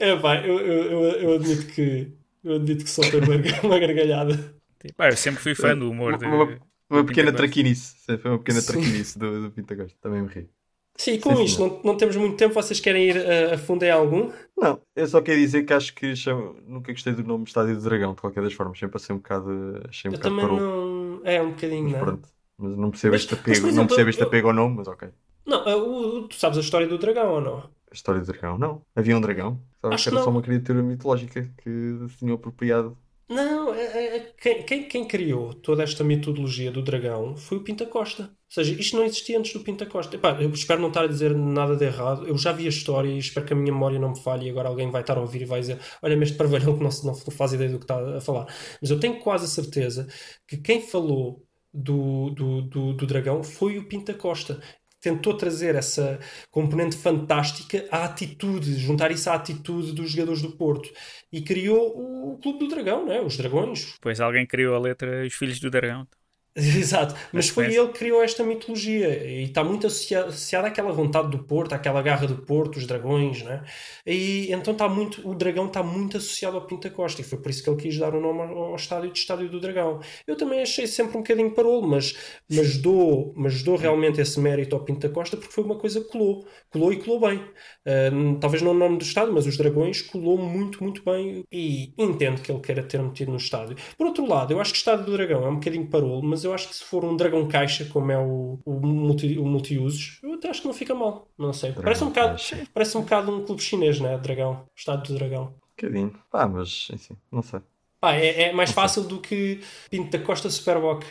É pá, eu, eu, eu, eu admito que eu admito que soltei uma, uma gargalhada. Pá, eu sempre fui fã do humor. De, Uma, uma do pequena traquinice. Foi uma pequena traquinice do, do Pinta Costa. Também me ri. Sim, com Sim, isto, não, não temos muito tempo. Vocês querem ir a, a fundo em algum? Não, eu só quero dizer que acho que chama- nunca gostei do nome Estádio do Dragão, de qualquer das formas. Sempre achei um bocado. Achei um Eu bocado também parou. não. É um bocadinho, Mas não é? pronto. Mas não percebo Mas- este apego. por não exemplo, percebo este eu- apego ao nome, mas ok. Não, é o- o- tu sabes a história do dragão ou não? A história do dragão, não. Havia um dragão. Sabe Acho que que era só uma criatura mitológica que se tinha apropriado. Não, é- é- é- quem, quem, quem criou toda esta mitologia do dragão foi o Pinta Costa. Ou seja, isto não existia antes do Pinta Costa. Epá, eu espero não estar a dizer nada de errado. Eu já vi a história e espero que a minha memória não me falhe. E agora alguém vai estar a ouvir e vai dizer: Olha, mas este parvalhão que não, não faz ideia do que está a falar. Mas eu tenho quase a certeza que quem falou do, do, do, do dragão foi o Pinta Costa. Tentou trazer essa componente fantástica à atitude, juntar isso à atitude dos jogadores do Porto e criou o Clube do Dragão, né? os Dragões. Depois alguém criou a letra Os Filhos do Dragão. Exato, mas foi ele que criou esta mitologia e está muito associa- associada àquela vontade do Porto, àquela garra do Porto, os dragões, né? E então está muito, o dragão está muito associado ao Pinta Costa e foi por isso que ele quis dar o nome ao, ao estádio de Estádio do Dragão. Eu também achei sempre um bocadinho parolo, mas, mas, dou, mas dou realmente esse mérito ao Pinta Costa porque foi uma coisa que colou, colou e colou bem. Uh, talvez não o nome do estádio, mas os dragões colou muito, muito bem e entendo que ele queira ter metido no estádio. Por outro lado, eu acho que o estádio do dragão é um bocadinho parolo, mas eu acho que se for um dragão caixa, como é o, o, multi, o multiusos, eu até acho que não fica mal. Não sei. Parece um, bocado, caixa. parece um bocado um clube chinês, né? Dragão. Estádio do dragão. Um bocadinho. Pá, mas enfim, não sei. Pá, é, é mais fácil do que Pinto da Costa Superboc.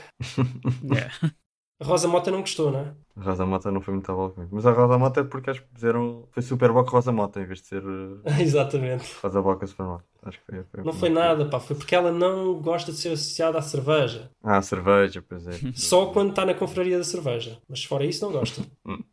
Yeah. A Rosa Mota não gostou, não é? A Rosa Mota não foi muito à bola comigo. Mas a Rosa Mota é porque acho que puseram. Foi Super Boca Rosa Mota em vez de ser uh, Exatamente. Rosa Boca Super Mota. Acho que foi, foi Não foi nada, pá. Foi porque ela não gosta de ser associada à cerveja. Ah, cerveja, pois é. Só quando está na confraria da cerveja. Mas fora isso, não gosta.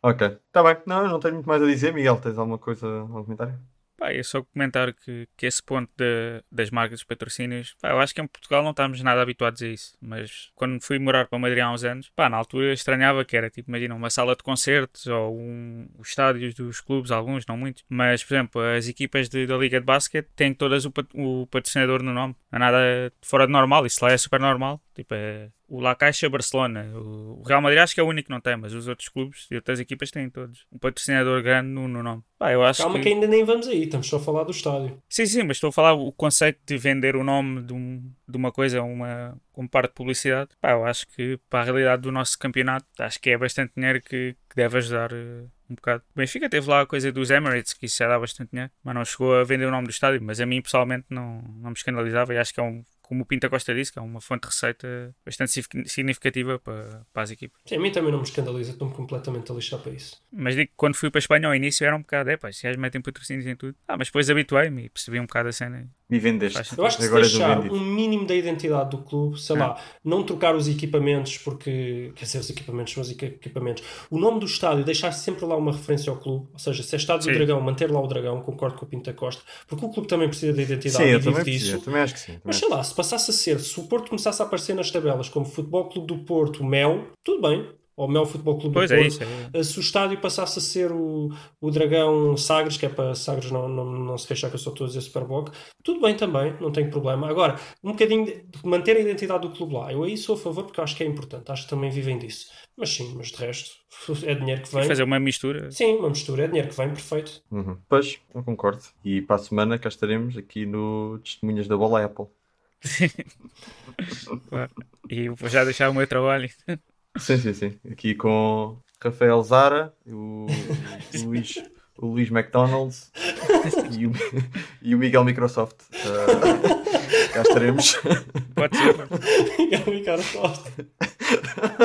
Ok, está bem. Não, eu não tenho muito mais a dizer. Miguel, tens alguma coisa, algum comentário? Pá, é só comentar que, que esse ponto de- das marcas dos patrocínios, pá, eu acho que em Portugal não estamos nada habituados a isso, mas quando fui morar para Madrid há uns anos, pá, na altura estranhava que era, tipo, imagina, uma sala de concertos ou um, os estádios dos clubes, alguns, não muitos, mas, por exemplo, as equipas de- da Liga de Basquete têm todas o, o patrocinador no nome, não é nada fora de normal, isso lá é super normal, tipo, é o La Caixa Barcelona, o Real Madrid acho que é o único que não tem, mas os outros clubes e outras equipas têm todos um patrocinador grande no, no nome. Pá, eu acho Calma que... que ainda nem vamos aí. Estamos só a falar do estádio. Sim, sim, mas estou a falar o conceito de vender o nome de, um, de uma coisa uma, como parte de publicidade. Eu acho que para a realidade do nosso campeonato, acho que é bastante dinheiro que, que deve ajudar eh, um bocado. O Benfica teve lá a coisa dos Emirates, que isso já dá bastante dinheiro, mas não chegou a vender o nome do estádio. Mas a mim pessoalmente não, não me escandalizava e acho que é um, como o Pinta Costa disse, que é uma fonte de receita bastante signific- significativa para, para as equipas. Sim, a mim também não me escandaliza. Estou-me completamente a lixar para isso. Mas digo que quando fui para a Espanha ao início era um bocado, é pá, se gajos metem patrocínios em tudo. Ah, mas depois habituei-me e percebi um bocado a cena. Me vendeste. Eu acho que se Agora o deixar um mínimo da identidade do clube, sei lá, não trocar os equipamentos, porque, quer dizer, os equipamentos são os equi- equipamentos. O nome do estádio, deixar sempre lá uma referência ao clube, ou seja, se é estádio Sim. do Dragão, manter lá o Dragão, concordo com o Pinto da Costa, porque o clube também precisa da identidade Sim, e vive disso. também acho que sim. também Mas acho sei lá, se passasse a ser, se o Porto começasse a aparecer nas tabelas como Futebol Clube do Porto, Mel, tudo bem. Ou Mel Futebol Clube Pois do é Porto. isso. É. Se o estádio passasse a ser o, o Dragão Sagres, que é para Sagres não, não, não se queixar que eu só estou a dizer Superboc, tudo bem também, não tenho problema. Agora, um bocadinho de manter a identidade do clube lá. Eu aí sou a favor porque eu acho que é importante, acho que também vivem disso. Mas sim, mas de resto, é dinheiro que vem. Fazer uma mistura. Sim, uma mistura, é dinheiro que vem, perfeito. Uhum. Pois, eu concordo. E para a semana cá estaremos aqui no Testemunhas da Bola Apple. Claro. E vou já deixar o meu trabalho. Sim, sim, sim. Aqui com Rafael Zara, o, o Luís, o Luís McDonald's e o, e o Miguel Microsoft. Ah, cá estaremos. Pode ser. Miguel Ricardo Costa,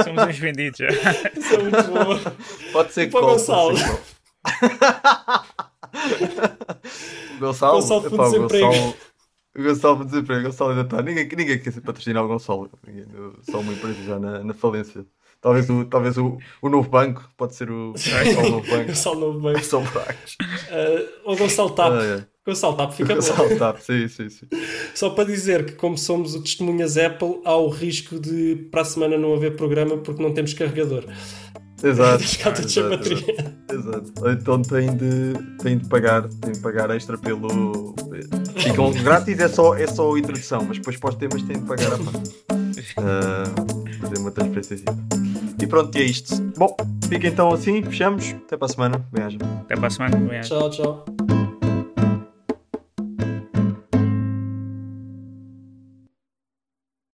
Somos uns vendidos já. isso é muito bom. Pode ser E para o call, Gonçalo? Gonçalo, Gonçalo epá, por o desemprego. Gonçalo, o Gonçalo desemprego, o Gonçalo ainda está. Ninguém, ninguém quer patrocinar o Gonçalo. Ninguém, só uma empresa já na, na falência. Talvez, o, talvez o, o novo banco, pode ser o, só o novo banco. Gonçalo Novo Bem. São buracos. Uh, o Gonçalo Tap. Ah, é. Gonçalo Tap fica bom. Gonçalo tá, sim, sim, sim. Só para dizer que, como somos o Testemunhas Apple, há o risco de para a semana não haver programa porque não temos carregador. Exato. Tudo sem exato, bateria. exato. Exato. Ou Então tem de, tem de pagar, tem de pagar extra pelo. Ficam grátis, é só, é só a introdução, mas depois para os temas tem de pagar a parte. Ah, fazer uma transferência. E pronto, e é isto. Bom, fica então assim, fechamos. Até para a semana. Bem-aja. Até para a semana. Bem, Tchau, tchau.